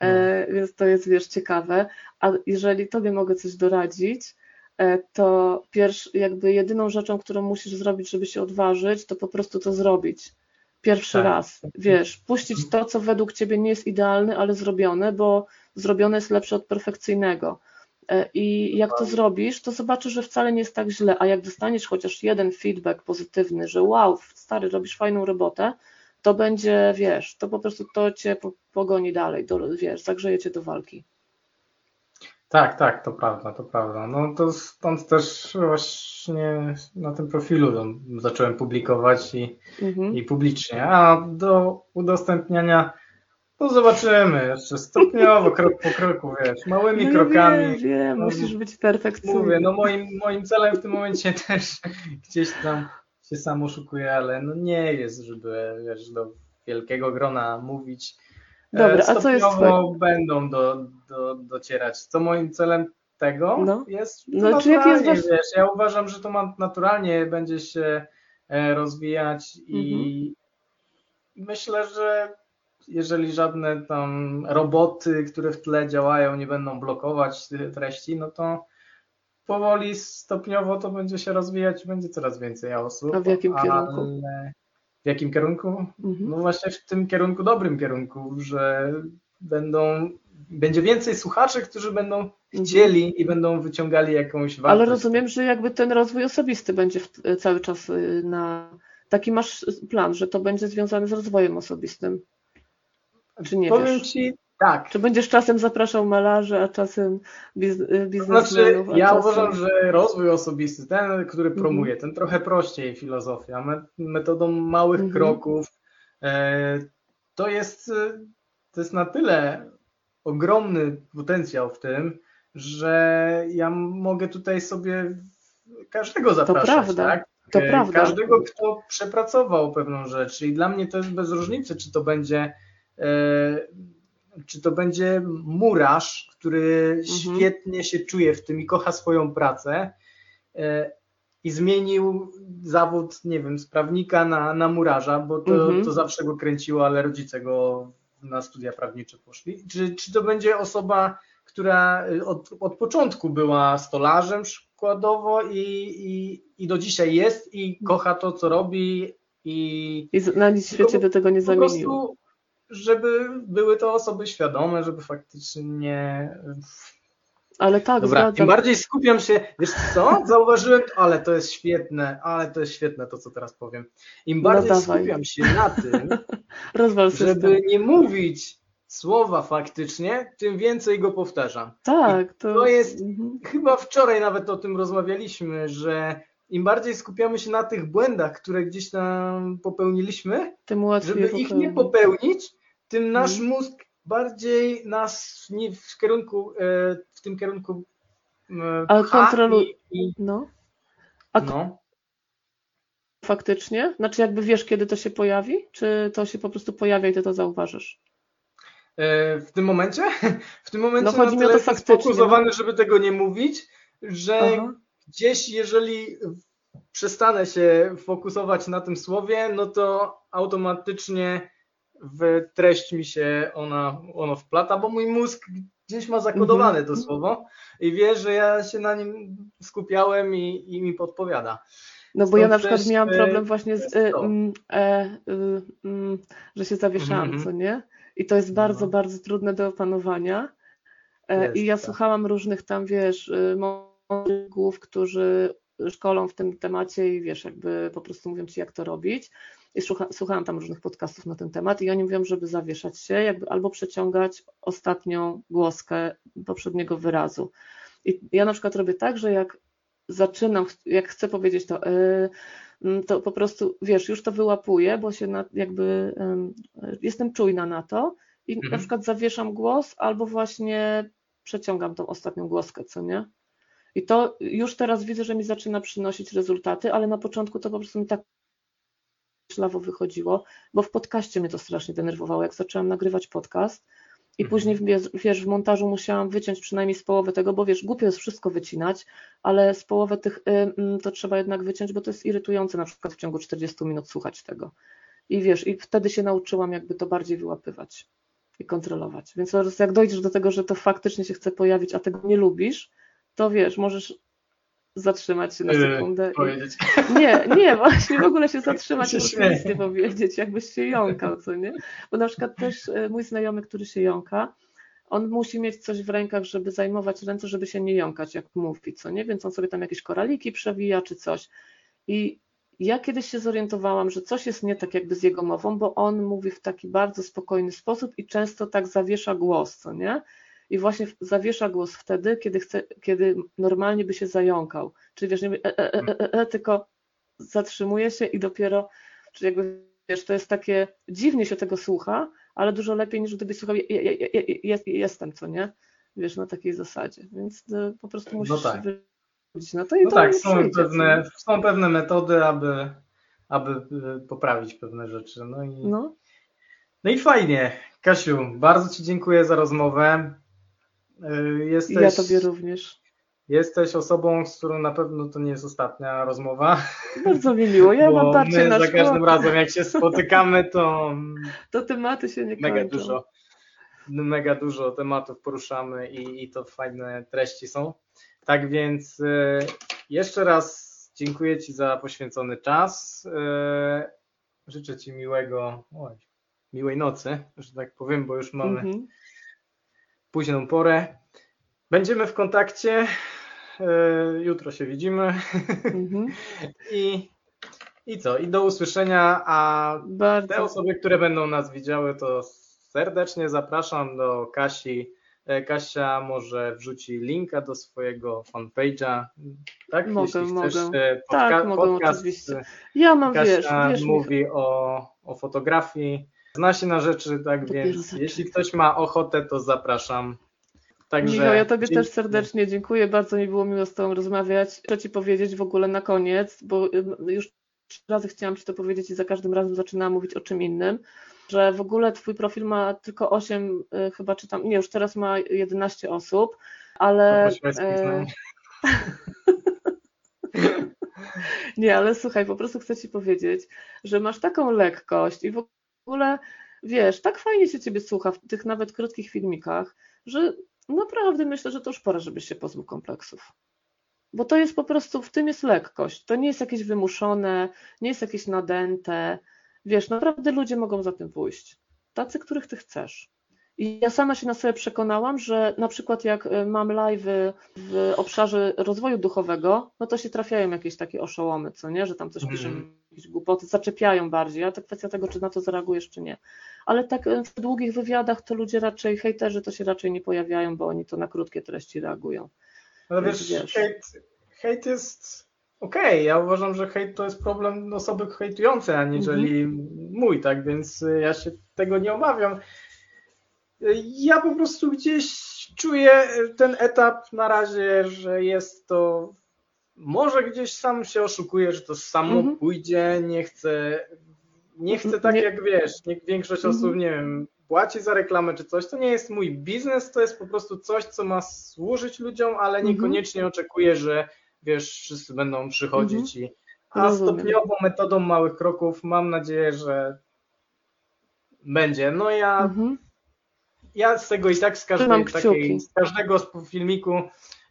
C: e, więc to jest, wiesz, ciekawe. A jeżeli tobie mogę coś doradzić, e, to pierwsz, jakby jedyną rzeczą, którą musisz zrobić, żeby się odważyć, to po prostu to zrobić pierwszy
B: Tak.
C: raz, wiesz, puścić to, co według ciebie nie jest idealne, ale zrobione, bo zrobione jest lepsze od perfekcyjnego. E, I jak to zrobisz, to zobaczysz, że wcale nie jest tak źle, a jak dostaniesz chociaż jeden feedback pozytywny, że wow, stary, robisz fajną robotę, to będzie, wiesz, to po prostu to cię po- pogoni dalej, do, wiesz, zagrzeje cię do walki.
B: Tak, tak, to prawda, to prawda. No to stąd też właśnie na tym profilu zacząłem publikować i,
C: Mhm.
B: i publicznie, a do udostępniania to zobaczymy jeszcze stopniowo, krok po kroku, wiesz, małymi
C: No,
B: krokami.
C: Wiem, wiem,
B: No,
C: musisz być perfekcyjny.
B: Mówię, no moim, moim celem w tym momencie też gdzieś tam się sam oszukuję, ale no nie jest, żeby wiesz, do wielkiego grona mówić. E,
C: Dobra, a co jest twoje-
B: będą do, do, docierać. Co moim celem tego
C: No.
B: jest?
C: No, czy jaki jest wasz-
B: wiesz, ja uważam, że to naturalnie będzie się e, rozwijać i
C: Mhm.
B: myślę, że jeżeli żadne tam roboty, które w tle działają, nie będą blokować tych treści, no to powoli, stopniowo to będzie się rozwijać i będzie coraz więcej osób.
C: A w jakim kierunku?
B: Ale w jakim kierunku?
C: Mhm.
B: No właśnie w tym kierunku, dobrym kierunku, że będą, będzie więcej słuchaczy, którzy będą chcieli i będą wyciągali jakąś wartość.
C: Ale rozumiem, że jakby ten rozwój osobisty będzie w, cały czas y, na. Taki masz plan, że to będzie związane z rozwojem osobistym. Czy nie
B: Powiem
C: wiesz?
B: Ci tak.
C: Czy będziesz czasem zapraszał malarzy, a czasem biz, y,
B: To
C: biznesmenów?
B: znaczy, ja
C: czasem...
B: uważam, że rozwój osobisty, ten, który promuje, ten trochę prościej filozofia, me- metodą małych
C: Mhm.
B: kroków, e, to jest, e, to jest na tyle ogromny potencjał w tym, że ja mogę tutaj sobie każdego zapraszać,
C: prawda,
B: tak?
C: to
B: E,
C: prawda.
B: Każdego, kto przepracował pewną rzecz i dla mnie to jest bez różnicy, czy to będzie czy to będzie murarz, który
C: Mhm.
B: świetnie się czuje w tym i kocha swoją pracę e, i zmienił zawód, nie wiem, z prawnika na, na murarza, bo to,
C: Mhm.
B: to zawsze go kręciło, ale rodzice go na studia prawnicze poszli. Czy, czy to będzie osoba, która od, od początku była stolarzem przykładowo i, i, i do dzisiaj jest i kocha to, co robi i
C: I na nic w świecie do tego nie
B: po
C: zamienił.
B: prostu, żeby były to osoby świadome, żeby faktycznie.
C: Ale tak,
B: Dobra, im
C: zgadzam.
B: bardziej skupiam się, wiesz co? Zauważyłem, ale to jest świetne, ale to jest świetne to, co teraz powiem. Im bardziej
C: No
B: skupiam się na tym,
C: Rozwal system.
B: żeby nie mówić słowa faktycznie, tym więcej go powtarzam.
C: Tak, to,
B: to jest-
C: Mhm.
B: Chyba wczoraj nawet o tym rozmawialiśmy, że im bardziej skupiamy się na tych błędach, które gdzieś tam popełniliśmy,
C: Tym łatwiej
B: żeby ich nie
C: popełnić.
B: Tym nasz
C: Mhm.
B: mózg bardziej nas nie w kierunku, e, w tym kierunku e,
C: Ale
B: pcha
C: kontrolu-
B: i, i
C: No. A
B: no.
C: faktycznie? Znaczy jakby wiesz, kiedy to się pojawi? Czy to się po prostu pojawia i ty to zauważysz?
B: E, w tym momencie? W tym momencie
C: No, chodzi mi o to faktycznie,
B: sfokusowany, żeby tego nie mówić, że
C: Aha.
B: gdzieś jeżeli przestanę się fokusować na tym słowie, no to automatycznie w treść mi się ona, ono wplata, bo mój mózg gdzieś ma zakodowane
C: Mhm.
B: to słowo i wie, że ja się na nim skupiałem i, i mi podpowiada.
C: No bo ja
B: Stąd
C: na przykład miałam
B: e,
C: problem właśnie z, y, mm, e, y, mm, że się zawieszałam,
B: Mhm.
C: co nie? I to jest bardzo,
B: No.
C: bardzo trudne do opanowania. E,
B: Jest,
C: I ja
B: tak.
C: słuchałam różnych tam, wiesz, y, mądrych głów, którzy szkolą w tym temacie i wiesz, jakby po prostu mówią ci, jak to robić. I słucha, słuchałam tam różnych podcastów na ten temat i oni mówią, żeby zawieszać się, jakby albo przeciągać ostatnią głoskę poprzedniego wyrazu. I ja na przykład robię tak, że jak zaczynam, jak chcę powiedzieć to, y, mm, to po prostu, wiesz, już to wyłapuję, bo się na, jakby ym, jestem czujna na to i na
B: Mhm.
C: przykład zawieszam głos albo właśnie przeciągam tą ostatnią głoskę, co nie? I to już teraz widzę, że mi zaczyna przynosić rezultaty, ale na początku to po prostu mi tak myślawo wychodziło, bo w podcaście mnie to strasznie denerwowało, jak zaczęłam nagrywać podcast i
B: Mhm.
C: później wiesz, w montażu musiałam wyciąć przynajmniej z połowy tego, bo wiesz, głupio jest wszystko wycinać, ale z połowy tych y, mm, to trzeba jednak wyciąć, bo to jest irytujące na przykład w ciągu 40 minut słuchać tego. I wiesz, i wtedy się nauczyłam jakby to bardziej wyłapywać i kontrolować. Więc jak dojdziesz do tego, że to faktycznie się chce pojawić, a tego nie lubisz, to wiesz, możesz zatrzymać się na
B: Yy,
C: sekundę. I... Nie, nie, właśnie w ogóle się zatrzymać
B: Się
C: nic nie powiedzieć, jakbyś się jąkał, co nie? Bo na przykład też e, mój znajomy, który się jąka, on musi mieć coś w rękach, żeby zajmować ręce, żeby się nie jąkać, jak mówi, co nie? Więc on sobie tam jakieś koraliki przewija czy coś. I ja kiedyś się zorientowałam, że coś jest nie tak jakby z jego mową, bo on mówi w taki bardzo spokojny sposób i często tak zawiesza głos, co nie? I właśnie zawiesza głos wtedy, kiedy, chce, kiedy normalnie by się zająkał. Czyli wiesz, nie e, e, e, e, e, tylko zatrzymuje się i dopiero, czyli jakby wiesz, to jest takie, dziwnie się tego słucha, ale dużo lepiej niż gdybyś słuchał, je, je, je, jestem, co nie? Wiesz, na takiej zasadzie. Więc e, po prostu musisz
B: tak.
C: wrócić na to i
B: No
C: to
B: tak, są
C: przyjdzie,
B: pewne, są pewne metody, aby, aby poprawić pewne rzeczy. No i,
C: No,
B: no i fajnie. Kasiu, bardzo Ci dziękuję za rozmowę. Y,
C: i
B: Jesteś,
C: ja tobie również.
B: jesteś osobą, z którą na pewno to nie jest ostatnia rozmowa.
C: Bardzo mi miło. Ja mam
B: my
C: na
B: za każdym razem, jak się spotykamy, to
C: to tematy się nie
B: mega
C: kończą.
B: dużo, mega dużo tematów poruszamy i, i to fajne treści są. Tak więc y, jeszcze raz dziękuję Ci za poświęcony czas. Y, Życzę Ci miłego, oj, miłej nocy, że tak powiem, bo już mamy
C: Mhm.
B: Późną porę. Będziemy w kontakcie. y, Jutro się widzimy.
C: Mhm.
B: I, I co? I do usłyszenia. A te
C: Bardzo.
B: osoby, które będą nas widziały, to serdecznie zapraszam do Kasi. E, Kasia może wrzuci linka do swojego fanpage'a. Tak?
C: Mogę,
B: Jeśli
C: mogę.
B: e,
C: Tak, mogę,
B: podcast,
C: oczywiście.
B: e,
C: Ja mam, wiesz,
B: Kasia
C: wiesz, Michał,
B: mówi o, o fotografii. Zna się na rzeczy, tak
C: Dopiero
B: więc jeśli ktoś ma ochotę, to zapraszam. Także
C: Michał, ja Tobie też serdecznie dziękuję, bardzo mi było miło z Tobą rozmawiać. Chcę Ci powiedzieć w ogóle na koniec, bo ym, już trzy razy chciałam Ci to powiedzieć i za każdym razem zaczynałam mówić o czym innym, że w ogóle Twój profil ma tylko 8, y, chyba czytam, nie, już teraz ma 11 osób, ale... E. Nie, ale słuchaj, po prostu chcę Ci powiedzieć, że masz taką lekkość i w ogóle, wiesz, tak fajnie się Ciebie słucha w tych nawet krótkich filmikach, że naprawdę myślę, że to już pora, żebyś się pozbył kompleksów. Bo to jest po prostu, w tym jest lekkość. To nie jest jakieś wymuszone, nie jest jakieś nadęte. Wiesz, naprawdę ludzie mogą za tym pójść. Tacy, których Ty chcesz. I ja sama się na sobie przekonałam, że na przykład jak y, mam live'y w obszarze rozwoju duchowego, no to się trafiają jakieś takie oszołomy, co nie, że tam coś
B: Mhm.
C: piszą, jakieś głupoty, zaczepiają bardziej, a to kwestia tego, czy na to zareagujesz, czy nie. Ale tak y, w długich wywiadach to ludzie raczej, hejterzy to się raczej nie pojawiają, bo oni to na krótkie treści reagują.
B: Ale wiesz,
C: wiesz.
B: hejt, hejt jest okej. Ja uważam, że hejt to jest problem osoby hejtującej, aniżeli
C: Mhm.
B: mój, tak? Więc y, ja się tego nie obawiam. Ja po prostu gdzieś czuję ten etap na razie, że jest to. Może gdzieś sam się oszukuję, że to samo
C: Mhm.
B: pójdzie. Nie chcę. Nie chcę tak
C: Nie-
B: jak wiesz, nie, większość
C: Mhm.
B: osób, nie wiem, płaci za reklamę czy coś. To nie jest mój biznes, to jest po prostu coś, co ma służyć ludziom, ale
C: Mhm.
B: niekoniecznie oczekuję, że wiesz, wszyscy będą przychodzić i. A
C: Rozumiem.
B: stopniową metodą małych kroków mam nadzieję, że będzie. No ja,
C: Mhm.
B: Ja z tego i tak z, każdej, takiej, z każdego z filmiku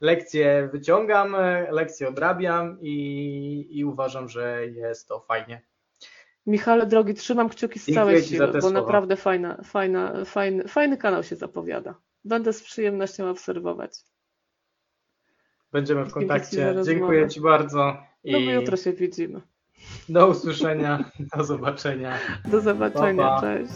B: lekcje wyciągam, lekcje odrabiam i, i uważam, że jest to fajnie.
C: Michale, drogi, trzymam kciuki z całej siły, bo
B: słowa.
C: naprawdę fajna, fajna, fajny, fajny kanał się zapowiada. Będę z przyjemnością obserwować.
B: Będziemy w kontakcie. Dziękuję Ci bardzo
C: No
B: i
C: my jutro się widzimy.
B: do usłyszenia, do zobaczenia.
C: Do zobaczenia,
B: Pa, pa.
C: cześć.